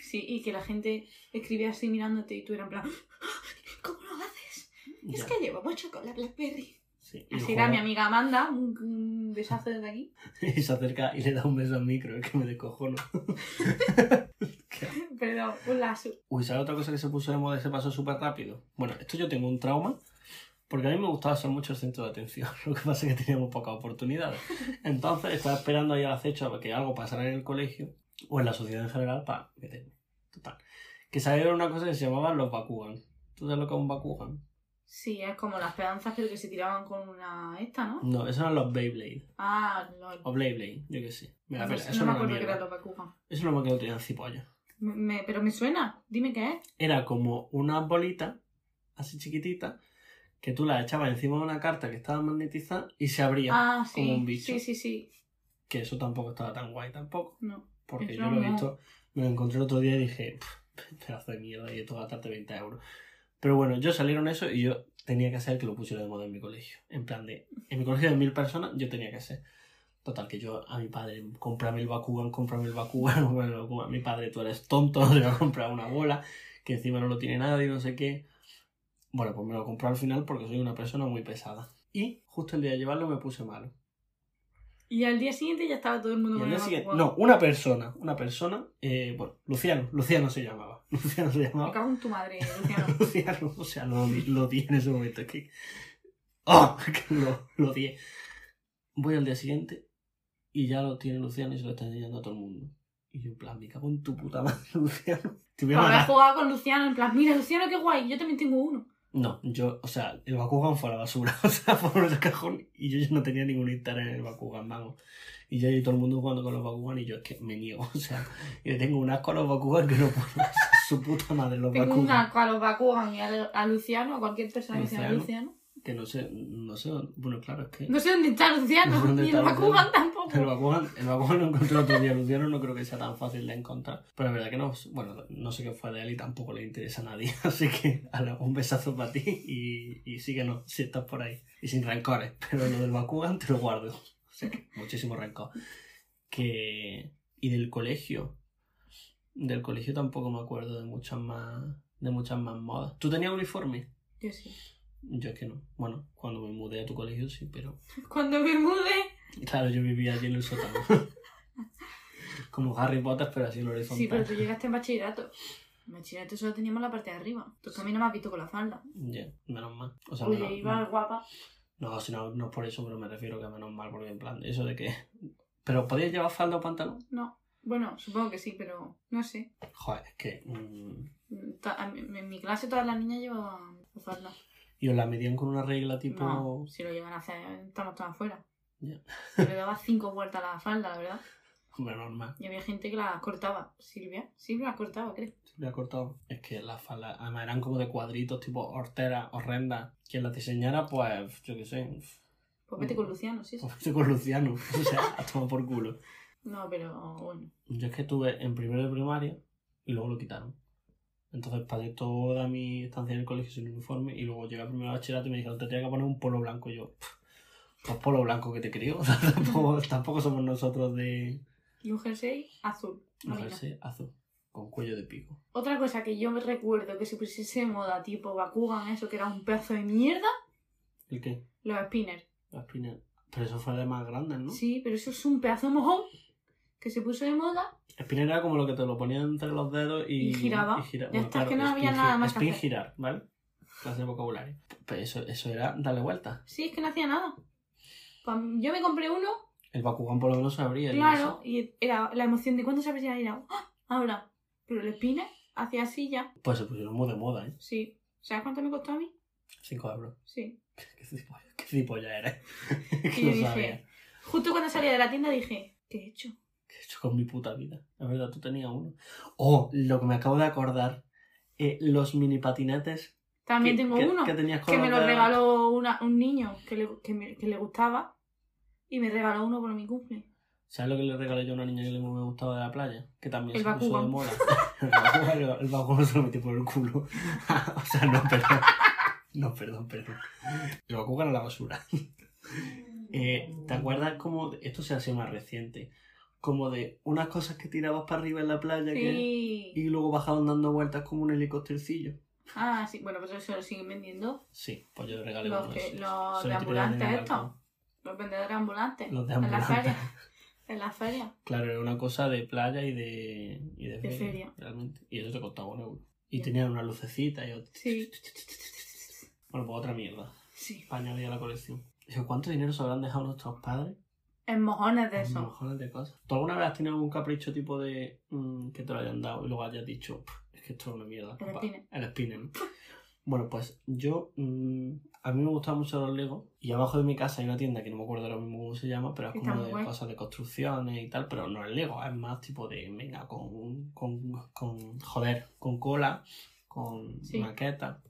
Sí, y que la gente escribía así mirándote y tú eras en plan, ¿cómo lo haces? Es Ya, que llevo mucho con la Blackberry. sí. Y, Así era mi amiga Amanda, un, un besazo desde aquí. y se acerca y le da un beso al micro, es que me descojono. Perdón, un lazo. Uy, ¿sabes otra cosa que se puso de moda y se pasó súper rápido? Bueno, esto yo tengo un trauma. Porque a mí me gustaba ser mucho el centro de atención. Lo que pasa es que teníamos pocas oportunidades. Entonces estaba esperando ahí al acecho a que algo pasara en el colegio o en la sociedad en general para meterme. Total. Que salieron una cosa que se llamaban los Bakugan. ¿Tú sabes lo que es un Bakugan? Sí, es como las pedanzas pero que se tiraban con una esta, ¿no? No, esos eran los Beyblade. Ah, lol. O Blade Blade, yo qué sé. Me la no, pela. Eso no me acuerdo que mierda. era los Bakugan. Eso no me acuerdo que tenían cipolla. Me- me- pero me suena, dime qué es. Era como una bolita, así chiquitita, que tú la echabas encima de una carta que estaba magnetizada y se abría. Ah, sí. como un bicho. Sí, sí, sí. Que eso tampoco estaba tan guay tampoco. No. Porque yo lo he visto, me lo encontré el otro día y dije, "Pff, pedazo de mierda y esto gastarte 20 euros. Pero bueno, yo salieron eso y yo tenía que hacer que lo pusiera de moda en mi colegio. En plan de, en mi colegio de mil personas, yo tenía que hacer. Total, que yo a mi padre, cómprame el Bakugan, cómprame el Bakugan, cómprame el Bakugan. Mi padre, tú eres tonto, te voy a comprar una bola, que encima no lo tiene nadie, no sé qué. Bueno, pues me lo compré al final porque soy una persona muy pesada. Y justo el día de llevarlo me puse malo. Y al día siguiente ya estaba todo el mundo con el siguiente- no, una persona, una persona, eh, bueno, Luciano, Luciano se llamaba. Luciano se Me llamaba. cago en tu madre, Luciano. Luciano, o sea, lo, odi- lo odié en ese momento. Es que. ¡Oh! Que lo, lo odié. Voy al día siguiente y ya lo tiene Luciano y se lo está enseñando a todo el mundo. Y yo, en plan, me cago en tu puta madre, Luciano. Te voy a matar. jugado con Luciano, en plan, mira, Luciano, qué guay, yo también tengo uno. No, yo, o sea, el Bakugan fue a la basura. O sea, fue el cajón y yo ya no tenía ningún interés en el Bakugan, vamos. Y ya hay todo el mundo jugando con los Bakugan y yo es que me niego. O sea, yo tengo un asco a los Bakugan que no puedo. O sea, su puta madre, los Tengo Bakugan. un asco a los Bakugan y a, a Luciano, a cualquier persona que se llame Luciano. Que no sé, no sé, dónde- bueno, claro, es que No sé dónde está Luciano, ¿Dónde ni el Bakugan tampoco. el Bakugan, el Bakugan lo encontré otro día, Luciano no creo que sea tan fácil de encontrar. Pero es verdad que no, bueno, no sé qué fue de él y tampoco le interesa a nadie. Así que ala, un besazo para ti y, y síguenos si estás por ahí. Y sin rencores, pero lo del Bakugan te lo guardo. O sea que muchísimo rencor. Que... Y del colegio. Del colegio tampoco me acuerdo de muchas más, de muchas más modas. ¿Tú tenías uniforme? Yo sí. Yo es que no. Bueno, cuando me mudé a tu colegio sí, pero... Cuando me mudé, Claro, yo vivía allí en el sótano. Como Harry Potter, pero así en horizontal. sí, pero tú llegaste en bachillerato. En bachillerato solo teníamos la parte de arriba. Tú mí no me has visto con la falda. Ya, menos mal. O sea, Oye, menos- iba guapa. No, si no, no es por eso, pero me refiero que a menos mal, porque en plan, eso de que... ¿Pero podías llevar falda o pantalón? No. Bueno, supongo que sí, pero no sé. Joder, es que... mm, mí- En mi clase todas las niñas llevaban falda. ¿Y os la medían con una regla tipo...? No, si lo llegan a hacer, estamos todas afuera. Ya. Yo le daba cinco vueltas a la falda, la verdad. Hombre, normal. Y había gente que las cortaba. Silvia, Silvia las cortaba, me ha cortado. Es que las faldas, además eran como de cuadritos, tipo horteras, horrendas. Quien las diseñara, pues, yo qué sé... Pues vete con Luciano, sí. Pues vete con Luciano. O sea, a tomar por culo. No, pero bueno. Yo es que estuve en primero de primaria y luego lo quitaron. Entonces pasé toda mi estancia en el colegio sin uniforme y luego llegué a primero de bachillerato y me dijeron, te tenía que poner un polo blanco. Y yo, "Pff, pues polo blanco que te crió. O sea, tampoco, tampoco somos nosotros de Y un jersey azul. un jersey azul, con cuello de pico. Otra cosa que yo me recuerdo que se pusiese de moda, tipo Bakugan, eso que era un pedazo de mierda, ¿El qué? los spinners. Las pinas. Pero eso fue de más grandes, ¿no? Sí, pero eso es un pedazo de mojón que se puso de moda. Spinner era como lo que te lo ponían entre los dedos y, Y giraba. gira- Ya está, es que no había spin nada más que Spin hacer. girar, ¿vale? Clase de vocabulario. Pero eso, eso era darle vuelta. Sí, es que no hacía nada. Cuando yo me compré uno, El Bakugan por lo menos se abría. y claro, y era la emoción de cuándo se abría y era ¡ah! ahora. Pero el spinner hacía así ya. Pues se pusieron muy de moda, ¿eh? Sí. ¿Sabes cuánto me costó a mí? 5 euros. Sí. ¿Qué cipolla, qué cipolla eres? Y que yo no dije, sabía. justo cuando salía de la tienda dije, ¿qué he hecho? ¿Qué he hecho con mi puta vida? Es verdad, tú tenías uno. Oh, lo que me acabo de acordar. eh, los mini patinetes. También que- tengo que- uno. Que tenías con que me lo regaló una- un niño que le, que, me- que le gustaba y me regaló uno por mi cumple. ¿Sabes lo que le regalé yo a una niña que le me gustaba de la playa? Que también El se puso de moda. el Bakugan se lo metí por el culo. o sea, no, perdón. No, perdón, perdón. El Bakugan a la basura. Eh, ¿Te acuerdas como... de- Esto se ha sido más reciente. Como de unas cosas que tirabas para arriba en la playa que... Y luego bajaban dando vueltas como un helicóptercillo. Ah, sí. Bueno, pues eso lo siguen vendiendo. Sí, pues yo le regalé Los, que, los de ambulantes estos. Los vendedores ambulantes. Los de En la ambulantes. feria. En la feria. Claro, era una cosa de playa y de, y de, De feria, feria. realmente. Y eso te costaba un euro. Y tenían una lucecita y otro. Sí. Bueno, pues otra mierda. Sí. Para añadir a la colección. ¿Cuánto dinero se habrán dejado nuestros padres? En mojones de En eso. mojones de cosas. ¿Tú alguna vez has tenido algún capricho tipo de mm, que te lo hayan dado y luego hayas dicho, "Pff, es que esto es una mierda? El papá"? spinner. El spinner. ¿no? Bueno, pues yo, mm, a mí me gustaban mucho los Legos y abajo de mi casa hay una tienda que no me acuerdo ahora mismo cómo se llama, pero es como de guay. cosas de construcciones y tal, pero no es Lego, es más tipo de, venga, con, con, con joder, con cola, con Sí. maqueta.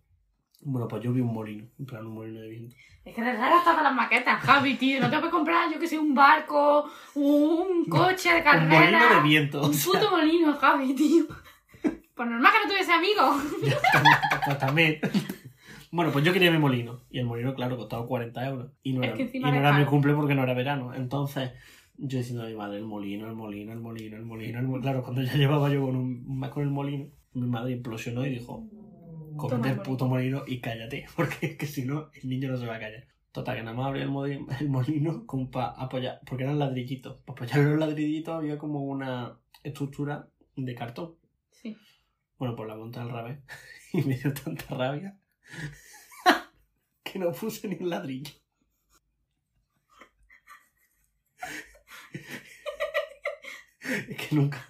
Bueno, pues yo vi un molino, en plan un molino de viento. Es que eres raro todas las maquetas, Javi, tío. No te puedes comprar, yo que sé, un barco, un coche de Un molino de carrera. viento. Un sea, puto molino, Javi, tío. Pues normal que no tuviese amigos. pues también. Bueno, pues yo quería mi molino. Y el molino, claro, costaba 40 euros. Y no Es era, que y encima no de era mi cumple porque no era verano. Entonces, yo diciendo a mi madre, el molino, el molino, el molino, el molino, el molino. Claro, cuando ya llevaba yo con un con el molino, mi madre implosionó y dijo, cómete el puto molino y cállate. Porque es que si no, el niño no se va a callar. Total, que nada más abría el, modi- el molino como para apoyar, porque eran ladrillitos. Para apoyar los ladrillitos había como una estructura de cartón. Sí. Bueno, pues la monté al revés y me dio tanta rabia que no puse ni un ladrillo. Es que nunca,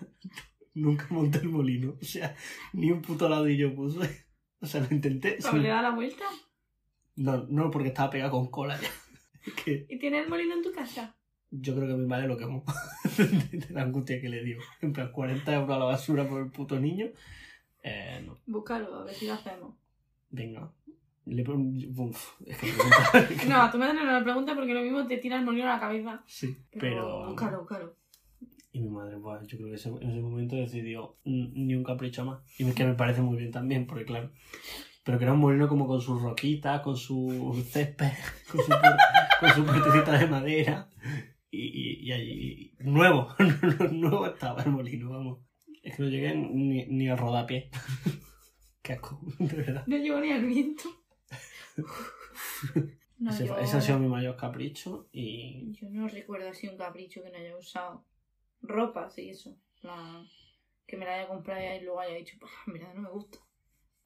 nunca monté el molino. O sea, ni un puto ladrillo puse. O sea, lo intenté. ¿Cómo le da la vuelta? No, no, porque estaba pegado con cola ya. ¿Y tienes el molino en tu casa? yo creo que mi madre lo quemó. de la angustia que le dio. En plan, 40 euros a la basura por el puto niño. Eh, no. Búscalo, a ver si lo hacemos. Venga. Le Uf, es que pregunta- No, a tu madre no le preguntes porque lo mismo te tira el molino a la cabeza. Sí, Pero, pero. búscalo, búscalo. Y mi madre, pues yo creo que ese- en ese momento decidió "Mm, ni un capricho más. Y es que me parece muy bien también, porque claro. Pero que era un molino como con sus roquitas, con su césped, con su, con su puertecita de madera. Y, y, y allí. Nuevo, nuevo estaba el molino, vamos. Es que no llegué ni, ni a rodapié. Qué asco, de verdad. No llegó ni al viento. No, ese, yo, ese ha sido mi mayor capricho y yo no recuerdo así un capricho que no haya usado. Ropa, sí, eso. La- Que me la haya comprado y luego haya dicho, pues mira, no me gusta.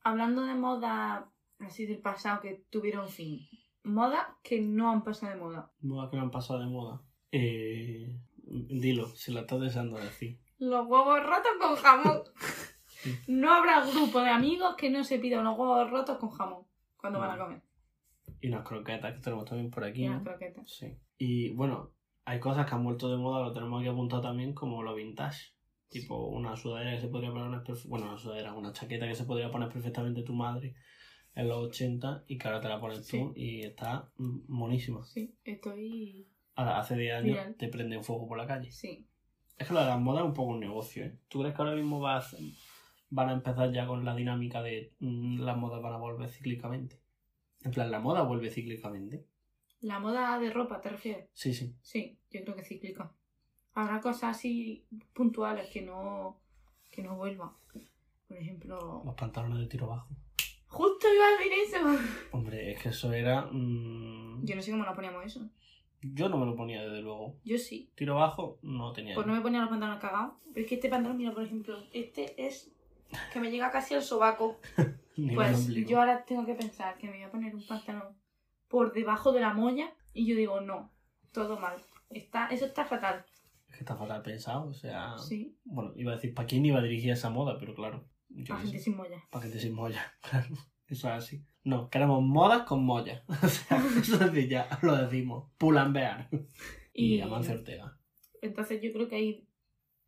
Hablando de moda así del pasado que tuvieron fin. Moda que no han pasado de moda. modas que me han pasado de moda. Eh, dilo, si la estás deseando decir. Los huevos rotos con jamón. No habrá grupo de amigos que no se pidan los huevos rotos con jamón cuando van a comer. Y unas croquetas que tenemos también por aquí. Y ¿no? las croquetas. Sí. Y bueno, hay cosas que han vuelto de moda, lo tenemos aquí apuntado también, como lo vintage. Tipo una sudadera que se podría poner, perfe- bueno, una sudadera, una chaqueta que se podría poner perfectamente tu madre en los 80 y que ahora te la pones tú y está monísima. Sí, estoy. Ahora, hace 10 años Viral. te prenden fuego por la calle. Sí. Es que lo de las modas es un poco un negocio, ¿eh? ¿Tú crees que ahora mismo va a hacer- van a empezar ya con la dinámica de mm, las modas van a volver cíclicamente? En plan, ¿la moda vuelve cíclicamente? La moda de ropa, ¿te refieres? Sí, sí. Sí, yo creo que cíclica. Habrá cosas así puntuales que no, que no vuelvan. Por ejemplo, Los pantalones de tiro bajo. justo iba a decir eso. Hombre, es que eso era... mm, Yo no sé cómo nos poníamos eso. Yo no me lo ponía desde luego. Yo sí. Tiro bajo no tenía. Pues no me ponía los pantalones cagados. Pero es que este pantalón, mira, por ejemplo, este es que me llega casi al sobaco. Pues yo ahora tengo que pensar que me voy a poner un pantalón por debajo de la molla y yo digo, no, todo mal. Está, eso está fatal. Es que está fatal pensado, o sea... Sí, Bueno, iba a decir, ¿para quién iba a dirigir esa moda? Pero claro, qué gente sin molla. Para gente sin molla, claro. Eso es así. No, queremos modas con molla. O sea, eso es ya lo decimos. Pull&Bear. Y, Y Amancio Ortega. entonces yo creo que hay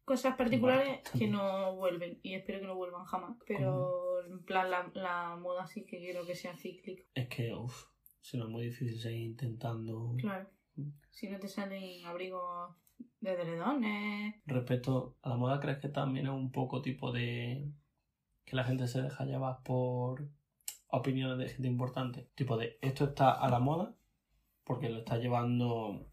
cosas particulares que no vuelven y espero que no vuelvan jamás. Pero en plan la, la moda sí que quiero que sea cíclica. Es que, uff, será muy difícil seguir intentando... Claro. Si no te salen abrigos de edredones. Respecto a la moda, ¿crees que también es un poco tipo de que la gente se deja llevar por opiniones de gente importante? Tipo de esto está a la moda porque lo está llevando,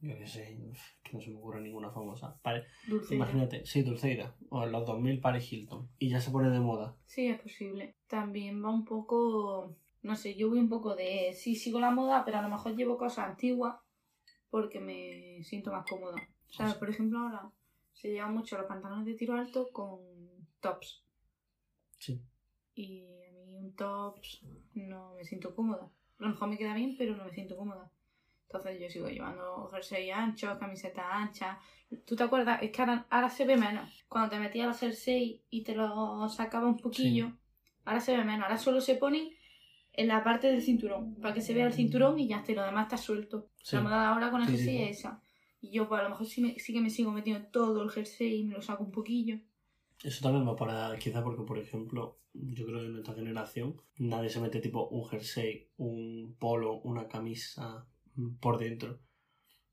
yo qué sé, que no se me ocurre ninguna famosa. Pare- Dulce. Imagínate, sí, Dulceida, o en los 2000 Paris Hilton, y ya se pone de moda. Sí, es posible. También va un poco, no sé, yo voy un poco de, sí, sigo la moda, pero a lo mejor llevo cosas antiguas porque me siento más cómoda. ¿Sabes? Por ejemplo, ahora se llevan mucho los pantalones de tiro alto con tops. Sí. Y a mí un tops no me siento cómoda. A lo mejor me queda bien, pero no me siento cómoda. Entonces yo sigo llevando jersey anchos, camisetas anchas. ¿Tú te acuerdas? Es que ahora, ahora se ve menos. Cuando te metías el jersey y te lo sacaba un poquillo, ahora se ve menos. Ahora solo se ponen en la parte del cinturón, para que se vea el cinturón y ya está, y lo demás está suelto. Sí. La moda ahora con el Sí, jersey sí. es esa. Y yo pues a lo mejor sí, me- sí que me sigo metiendo todo el jersey y me lo saco un poquillo. Eso también va para, quizá porque, por ejemplo, yo creo que en nuestra generación nadie se mete tipo un jersey, un polo, una camisa por dentro.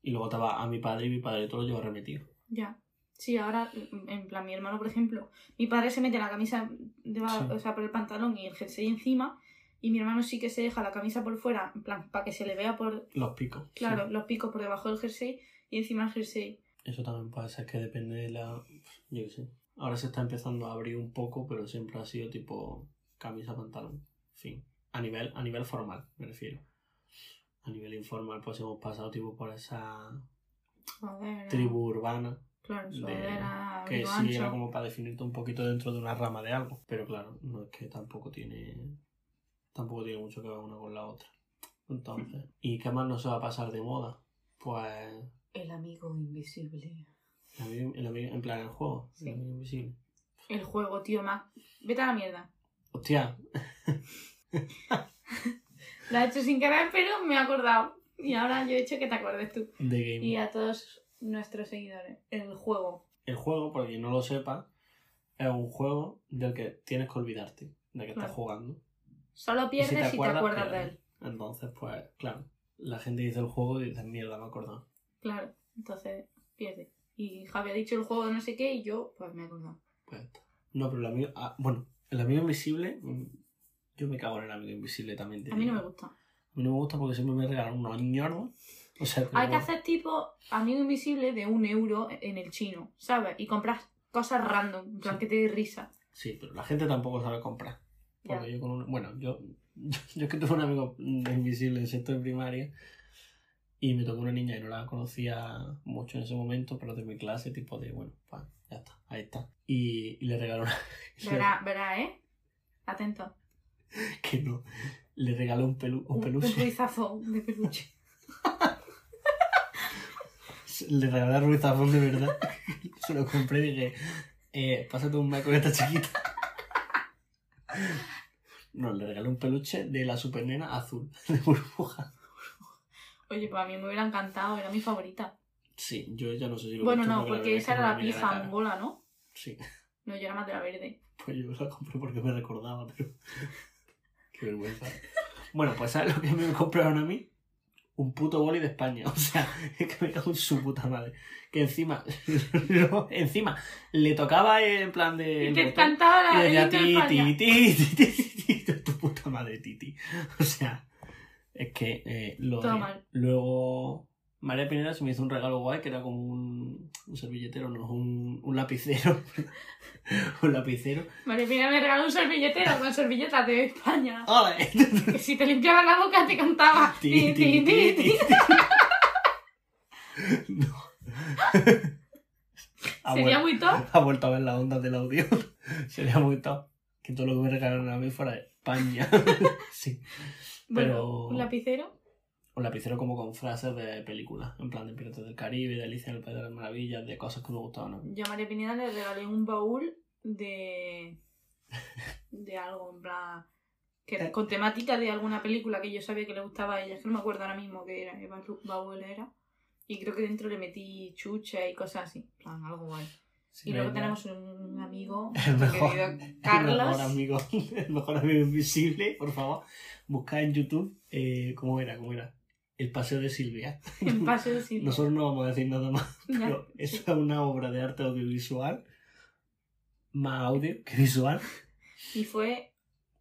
Y luego va a mi padre y mi padre todo lo lleva remetido. Ya. Sí, ahora, en plan, mi hermano, por ejemplo, mi padre se mete la camisa Sí. o sea, por el pantalón y el jersey encima, y mi hermano sí que se deja la camisa por fuera, en plan, para que se le vea por, Los picos. claro, sí. los picos por debajo del jersey y encima el jersey. Eso también puede ser que depende de la... Yo qué sé. Ahora se está empezando a abrir un poco, pero siempre ha sido tipo camisa, pantalón. Fin. A nivel, a nivel formal, me refiero. A nivel informal, pues hemos pasado tipo por esa Sudadera, tribu urbana Claro, de- sudadera, que sí ancho. era como para definirte un poquito dentro de una rama de algo. Pero claro, no es que tampoco tiene. Tampoco tiene mucho que ver una con la otra. Entonces. ¿Y qué más no se va a pasar de moda? Pues. El amigo invisible. el amigo- el amigo- en plan el juego. Sí. el amigo invisible. El juego, tío, más. Vete a la mierda. Hostia, Lo he hecho sin querer, pero me he acordado. Y ahora yo he hecho que te acuerdes tú. de game. Y a todos nuestros seguidores. El juego. El juego, por quien no lo sepa, es un juego del que tienes que olvidarte de que Claro. estás jugando. Solo si pierdes si te acuerdas, de él. Entonces, pues, claro. La gente dice el juego y dice, mierda, me acordado. Claro, entonces pierde. Y Javi ha dicho el juego de no sé qué y yo, pues me he acordado. Pues. No, pero el amigo. ah, bueno, el amigo invisible. mm, Yo me cago en el amigo invisible también. A mí no me gusta. A mí no me gusta porque siempre me regalan unos ñordos. O sea, pero Hay que hacer tipo amigo invisible de un euro en el chino, ¿sabes? Y compras cosas random, en plan Sí. que te dé risa. Sí, pero la gente tampoco sabe comprar. Porque yo con un. Bueno, yo. Yo es que tuve un amigo invisible en sexto de primaria. Y me tocó una niña y no la conocía mucho en ese momento, pero de mi clase, tipo de, bueno, pues ya está, ahí está. Y, y le regaló una. Verá, verá, ¿eh? Atento. que no. Le regaló un, pelu, un Un, un peluche. ruizazo de peluche. Le regalé a Ruiz Zafón de verdad. Se lo compré y dije, eh, pásate un mes con esta chiquita. No, le regalé un peluche de la supernena azul, de burbuja. Oye, pues a mí me hubiera encantado, era mi favorita. Sí, yo ya no sé si lo Bueno, no, porque esa era la me viene a pija cara. angola, ¿no? Sí, No, yo era más de la verde. pues yo la compré porque me recordaba, pero... Qué vergüenza. Bueno, pues ¿sabes lo que me compraron a mí? Un puto boli de España. O sea, es que me cago en su puta madre. Que encima, no, encima, le tocaba en plan de... Y te botón, encantaba la Y decía España. titi, titi, titi, titi, tu puta madre, titi. O sea, es que eh, lo Todo mal. Luego, María Pineda se me hizo un regalo guay que era como un, un servilletero, no, un, un lapicero. un lapicero. María Pina me regaló un servilletero con servilletas de España. ¡Ole! Que si te limpiaba la boca te cantaba. Ti, Ti, ti. No. Sería muy top. ha vuelto a ver las ondas del audio. Sería muy top. Que todo lo que me regalaron a mí fuera de España. sí. Bueno, Pero- un lapicero. Un lapicero como con frases de películas, en plan de Piratas del Caribe, de Alicia en el País de las Maravillas, de cosas que me gustaban mí. Yo a María Pineda le regalé un baúl de. de algo, en plan. Que Eh. con temática de alguna película que yo sabía que le gustaba a ella. Es que no me acuerdo ahora mismo qué era, qué baúl era. Y creo que dentro le metí chucha y cosas así. En plan, algo guay. Sí, y luego tenemos un amigo, el mejor, querido el mejor Carlos. amigo, el mejor amigo invisible, por favor. Buscad en YouTube, eh, ¿cómo era? ¿Cómo era? El Paseo de Silvia. En Paseo de Silvia. Nosotros no vamos a decir nada más, pero es una obra de arte audiovisual, más audio que visual, Y fue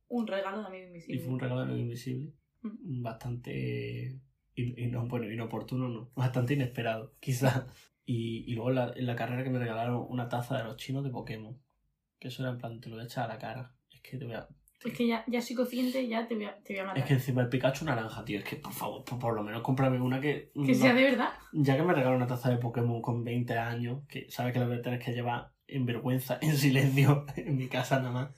un regalo de Amigo y Invisible. fue un regalo de lo invisible Mm. bastante in- ino- bueno, inoportuno, no, bastante inesperado, quizás. Y, y luego la, en la carrera que me regalaron una taza de los chinos de Pokémon, que eso era en plan, te lo voy a echar a la cara. Es que te voy a... Es que ya, ya soy consciente, ya te voy a, te voy a matar. Es que encima el Pikachu naranja, tío. Es que, por favor, por, por lo menos cómprame una que... Que no- sea de verdad. Ya que me regalan una taza de Pokémon con 20 años, que sabes que la voy a tener que llevar en vergüenza, en silencio, en mi casa nada más,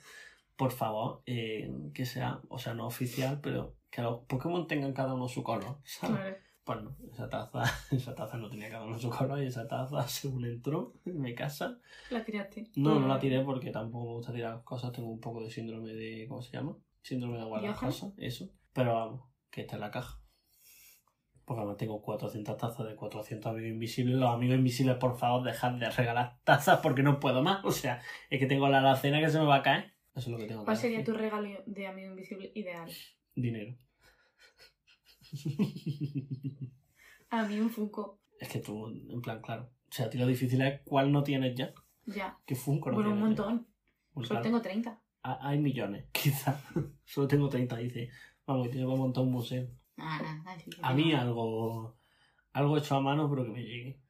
por favor, eh, que sea, o sea, no oficial, pero que los Pokémon tengan cada uno su color, ¿sabes? Vale. Pues no, esa taza, esa taza no tenía cada uno su color y esa taza, según entró en mi casa, La tiraste. no, no la Pues, tiré porque tampoco me gusta tirar cosas, tengo un poco de síndrome de, ¿cómo se llama? Síndrome de guardar cosas, eso. Pero vamos, que está en la caja. Porque además tengo 400 tazas de 400 amigos invisibles. Los amigos invisibles, por favor, dejad de regalar tazas porque no puedo más. O sea, es que tengo la alacena que se me va a caer. Eso es lo que tengo que ¿Cuál sería tu regalo de Amigo Invisible ideal? Dinero. A mí un Funko. es que tú, en plan, claro. O sea, a ti lo difícil es cuál no tienes ya. Ya. ¿Qué Funko no bueno, un tienes montón. Pues Solo claro. tengo 30. Ah, Hay millones, quizá. Solo tengo 30, dice. Vamos, y tiene para montar un museo. Ah, ah, A mí algo, algo hecho a mano, pero que me llegue.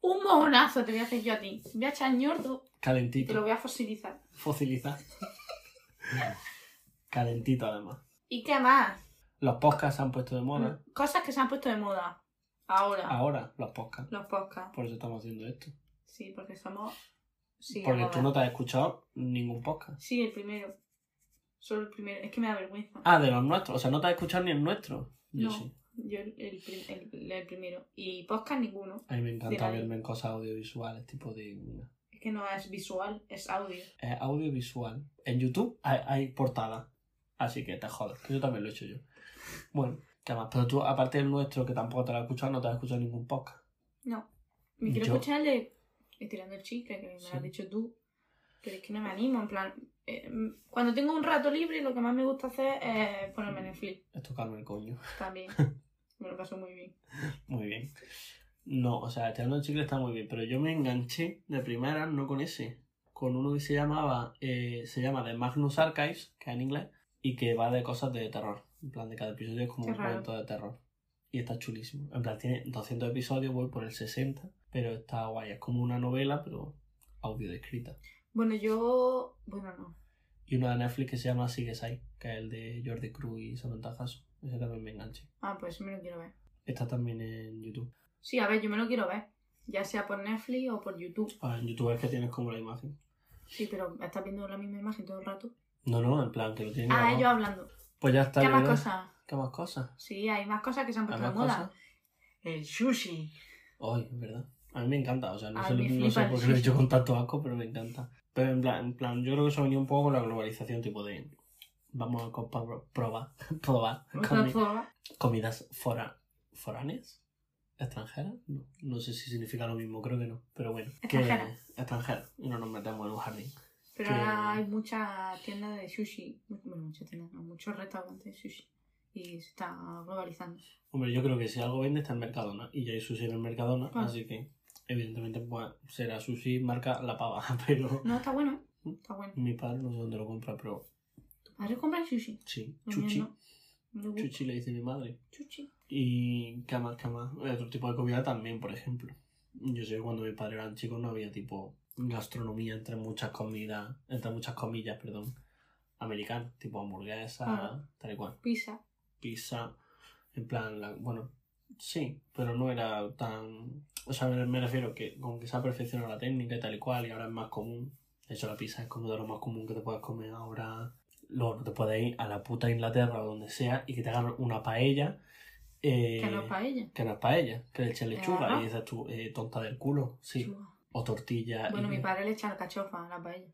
Un mojonazo te voy a hacer yo a ti. Voy a echar ñordo y te Calentito. lo voy a fosilizar. Fosilizar. Calentito, además. ¿Y qué más? Los podcasts se han puesto de moda. Cosas que se han puesto de moda. Ahora. Ahora, los podcasts. Los podcasts. Por eso estamos haciendo esto. Sí, porque somos. Sí, Porque tú no te has escuchado ningún podcast. Sí, el primero. Solo el primero. Es que me da vergüenza. Ah, de los nuestros. O sea, no te has escuchado ni el nuestro. Yo No. sí. Yo el, el, el- el primero. Y podcast ninguno. A mí me encanta verme en cosas audiovisuales, tipo de... Es que no es visual, es audio. Es audiovisual. En YouTube hay, hay portada. Así que te jodas. Que yo también lo he hecho yo. Bueno, ¿qué más? Pero tú, aparte del nuestro, que tampoco te lo has escuchado, no te has escuchado ningún podcast. No. Me quiero Yo- escuchar el de Estirando el chicle, que me Sí. lo has dicho tú. Pero es que no me animo, en plan. eh, cuando tengo un rato libre, lo que más me gusta hacer es ponerme Netflix Es tocarme el coño. también. me lo paso muy bien. Muy bien. No, o sea, Echando el chicle está muy bien, pero yo me enganché de primera, no con ese, con uno que se llamaba, eh, se llama The Magnus Archives, que es en inglés, y que va de cosas de terror. En plan, de cada episodio es como Qué un raro. cuento de terror. Y está chulísimo. En plan, tiene 200 episodios, voy por el 60, pero está guay. Es como una novela, pero audio descrita. Bueno, yo. Bueno, no. Y uno de Netflix que se llama Sigues ahí, que es el de Jordi Cruz y Samantha Jasso. Ese también me enganché. Ah, pues me lo quiero ver. Está también en YouTube. Sí, a ver, yo me lo quiero ver. Ya sea por Netflix o por YouTube. Ah, en YouTube es que tienes como la imagen. Sí, pero estás viendo la misma imagen todo el rato. No, no, en plan que lo tienen Ah, grabado. ellos hablando. Pues ya está. ¿Qué yo más creo. cosas? ¿Qué más cosas? Sí, hay más cosas que se han ¿Hay puesto de más moda. cosas? El sushi. Ay, es verdad. A mí me encanta, o sea, no A sé, mí no sé flipa el por qué lo he hecho con tanto asco, pero me encanta. Pero en plan, en plan, yo creo que eso ha venido un poco con la globalización, tipo de vamos a compa- probar, probar comi- comidas fora, foráneas, extranjeras, no, no sé si significa lo mismo, creo que no, pero bueno, que Extranjeras. extranjeras y no nos metemos en un jardín. Pero Que- ahora hay muchas tiendas de sushi. Bueno, muchas tiendas, no, muchos restaurantes de sushi. Y se está globalizando. Hombre, yo creo que si algo vende está en Mercadona y ya hay sushi en el Mercadona, Ah. así que evidentemente pues será sushi marca La Pava, pero No, está bueno, ¿eh? Está bueno. mi padre no sé dónde lo compra, pero ¿Tu padre compra sushi? sí, Lo mío chuchi. no. Chuchi le dice mi madre. Chuchi. Y qué más. Otro tipo de comida también, por ejemplo. Yo sé que cuando mis padres eran chicos no había tipo gastronomía entre muchas comidas, entre muchas comillas, perdón, americanas, tipo hamburguesa, Ah. tal y cual. Pizza. Pizza, en plan, la- bueno, sí, pero no era tan... O sea, me, refiero que como que se ha perfeccionado la técnica y tal y cual, y ahora es más común. De hecho, la pizza es como de lo más común que te puedes comer ahora. Luego te puedes ir a la puta Inglaterra o donde sea y que te hagan una paella. eh, Que no es paella. que no es paella, que le echen lechuga y dices tú, eh, tonta del culo, sí. Chua. O tortilla. Bueno, y mi padre le echa alcachofa a la paella.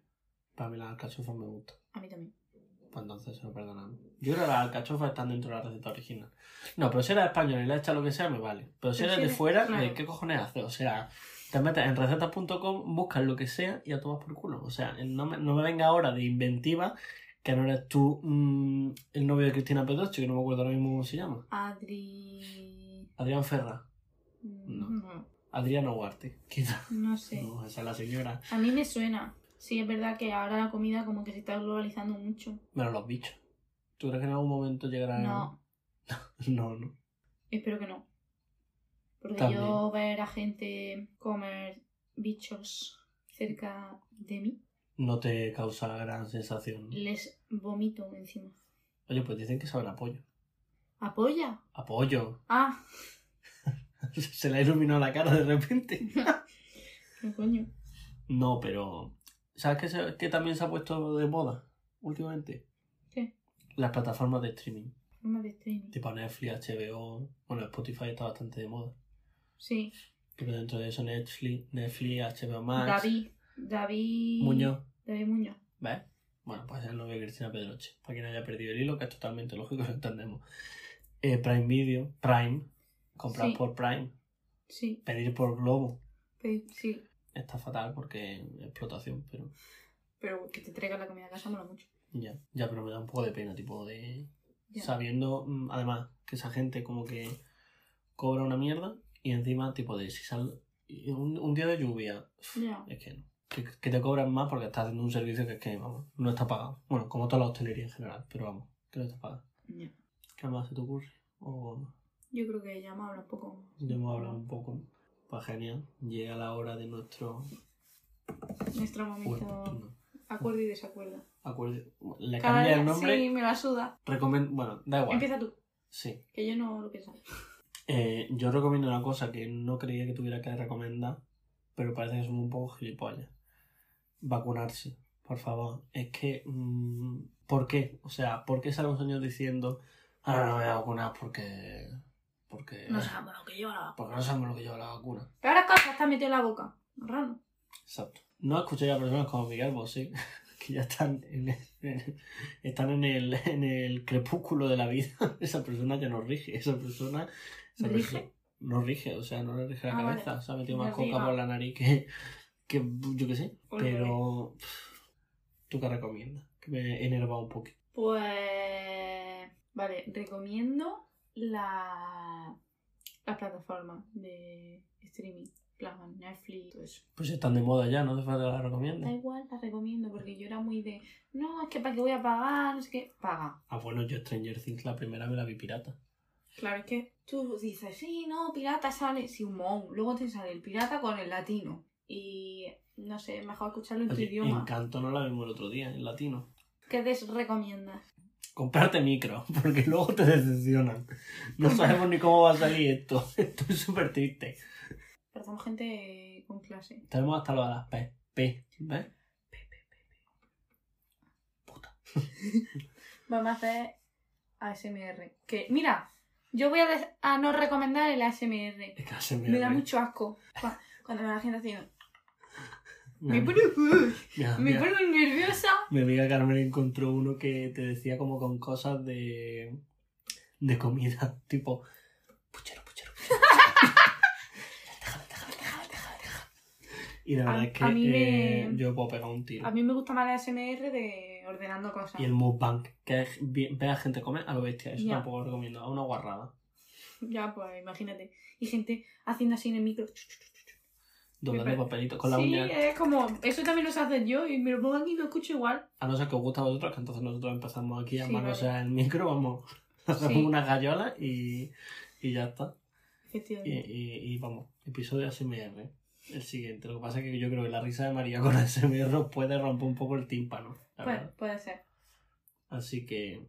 Para mí las alcachofas me gustan. A mí también. Pues entonces se lo perdonamos. Yo creo que las alcachofas están dentro de la receta original. No, pero si eres español y le echas lo que sea, me vale. Pero si eres si de eres- fuera, claro. ¿qué cojones haces? O sea, te metes en recetas.com, buscas lo que sea y a tomas por culo. O sea, no me, no me venga ahora de inventiva que no eres tú mm, el novio de Cristina Pedroche, que no me acuerdo ahora mismo cómo se llama. Adri. Adrián Ferra. No. No. No. Adriano Huarte. Sé. No, esa es la señora. A mí me suena. Sí, es verdad que ahora la comida como que se está globalizando mucho. Bueno, los bichos. ¿Tú crees que en algún momento llegarán? No, No, no. espero que no. Porque También. yo ver a gente comer bichos cerca de mí, No te causa gran sensación. ¿no? les vomito encima. Oye, pues dicen que saben apoyo. ¿Apoya? Apoyo. Ah, Se le ha iluminado la cara de repente. ¿qué coño? No, pero. ¿Sabes qué, se- qué también se ha puesto de moda últimamente? ¿Qué? Las plataformas de streaming. Forma de streaming. Tipo Netflix, HBO. Bueno, Spotify está bastante de moda. Sí. Pero dentro de eso Netflix, Netflix, HBO Max. David. David. Muñoz. David Muñoz. ¿Ves? Bueno, pues es el novio de Cristina Pedroche. Para quien haya perdido el hilo, que es totalmente lógico, lo entendemos. Eh, Prime Video, Prime. Comprar Sí. por Prime. Sí. Pedir por Globo. Sí. Está fatal porque es explotación, pero Pero que te traiga la comida a casa mola mucho. ya. Ya, pero me da un poco de pena, tipo de. Ya. Sabiendo, mm, además, que esa gente como que cobra una mierda y encima, tipo de si sale un, un día de lluvia, Ya. es que no. Que, que te cobran más porque estás haciendo un servicio que es que, vamos, no está pagado. Bueno, como toda la hostelería en general, pero vamos, que no está pagado. Ya. ¿Qué más se te ocurre? O Yo creo que ya me habla un poco. ya hemos hablado un poco. Pues genial, llega la hora de nuestro Nuestro momento. bueno, Acuerdo y desacuerdo. acuerdo. Le cambia el nombre. Sí, me la suda. Recomen- bueno, da igual. Empieza tú, Sí. que yo no lo pienso. Eh, yo recomiendo una cosa que no creía que tuviera que recomendar, pero parece que somos un poco gilipollas. Vacunarse, por favor. Es que... mm, ¿Por qué? O sea, ¿por qué salen los años diciendo ahora no me voy a vacunar porque... Porque... No sabemos lo que lleva la Porque no sabemos lo que lleva la vacuna. Peores cosas está metido en la boca. Raro. Exacto. No escuchéis a personas como Miguel Bosé, que ya están en el, están en el, en el crepúsculo de la vida. Esa persona ya no rige. Esa persona... esa ¿Rige? persona- no rige, o sea, no le rige la Ah, vale. cabeza. Se ha metido más coca diga. por la nariz que, que yo qué sé. Pero... ¿Tú qué recomiendas? Que me he enervado un poquito. Pues. Vale, recomiendo la. las plataformas de streaming. Plan, Netflix, todo eso. Pues están de moda ya, no hace falta que la Da recomiendas. igual, las recomiendo porque yo era muy de. No, es que para qué voy a pagar, no sé qué. Paga. Ah, bueno, yo Stranger Things la primera me la vi pirata. Claro, es que tú dices, sí, no, pirata sale, sí, un mon. Luego te sale el pirata con el latino. Y no sé, mejor escucharlo en tu idioma. Encanto no la vimos el otro día, en latino. ¿Qué te recomiendas? Comprarte micro, porque luego te decepcionan. No sabemos ni cómo va a salir esto. Estoy súper triste. Parecemos gente con clase. Tenemos hasta lo de las P. P. ¿Ves? Puta. Vamos a hacer ASMR. Que, mira, yo voy a, no recomendar el ASMR. Es que se me, Me da mucho asco. Cu- Cuando la gente haciendo. Me pone, me nerviosa. mi amiga Carmen encontró uno que te decía como con cosas de. de comida. Tipo. Puchero, puchero, puchero. déjame, déjame, déjame, déjame, déjame. Y la A- verdad es que a mí eh, me- yo puedo pegar un tiro. A mí me gusta más el ASMR de ordenando cosas. Y el mukbang, que es ver a gente comer a lo bestia. Eso tampoco lo recomiendo. A una guarrada. Ya, pues imagínate. Y gente haciendo así en el micro. Doblando papelitos con la sí, uña. es como. Eso también lo sé hacer yo y me lo pongo aquí y lo escucho igual. A no ser que os guste a vosotros, que entonces nosotros empezamos aquí a Sí, manosear vale. el micro, vamos, hacemos Sí. una gallola y, y ya está. Y, Efectivamente. y, y vamos, episodio ASMR, el siguiente. Lo que pasa es que yo creo que la risa de María con ASMR puede romper un poco el tímpano. verdad. puede ser. Así que,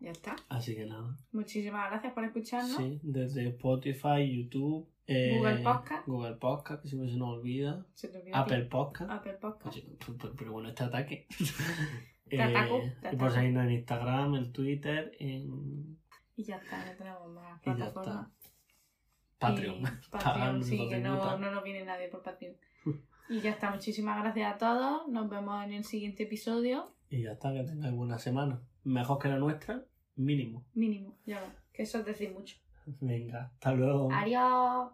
Ya está. así que nada. Muchísimas gracias por escucharnos. Sí, desde Spotify, YouTube, eh, Google Podcast. Google Podcast, que siempre se nos olvida. Se te olvidó a ti. Apple Podcast. Apple Podcast. Pero, pero- pero bueno, este ataque. Te ataco, Eh, te y por ataco. seguirnos en Instagram, en Twitter, en Y ya está, no tenemos más Y ya plataformas. Patreon. Y Patreon, sí, que no, no nos viene nadie por Patreon. Y ya está, muchísimas gracias a todos. Nos vemos en el siguiente episodio. Y ya está, que tengáis buena semana. Mejor que la nuestra, mínimo. Mínimo, ya. Que eso es decir mucho. Venga, hasta luego. Adiós.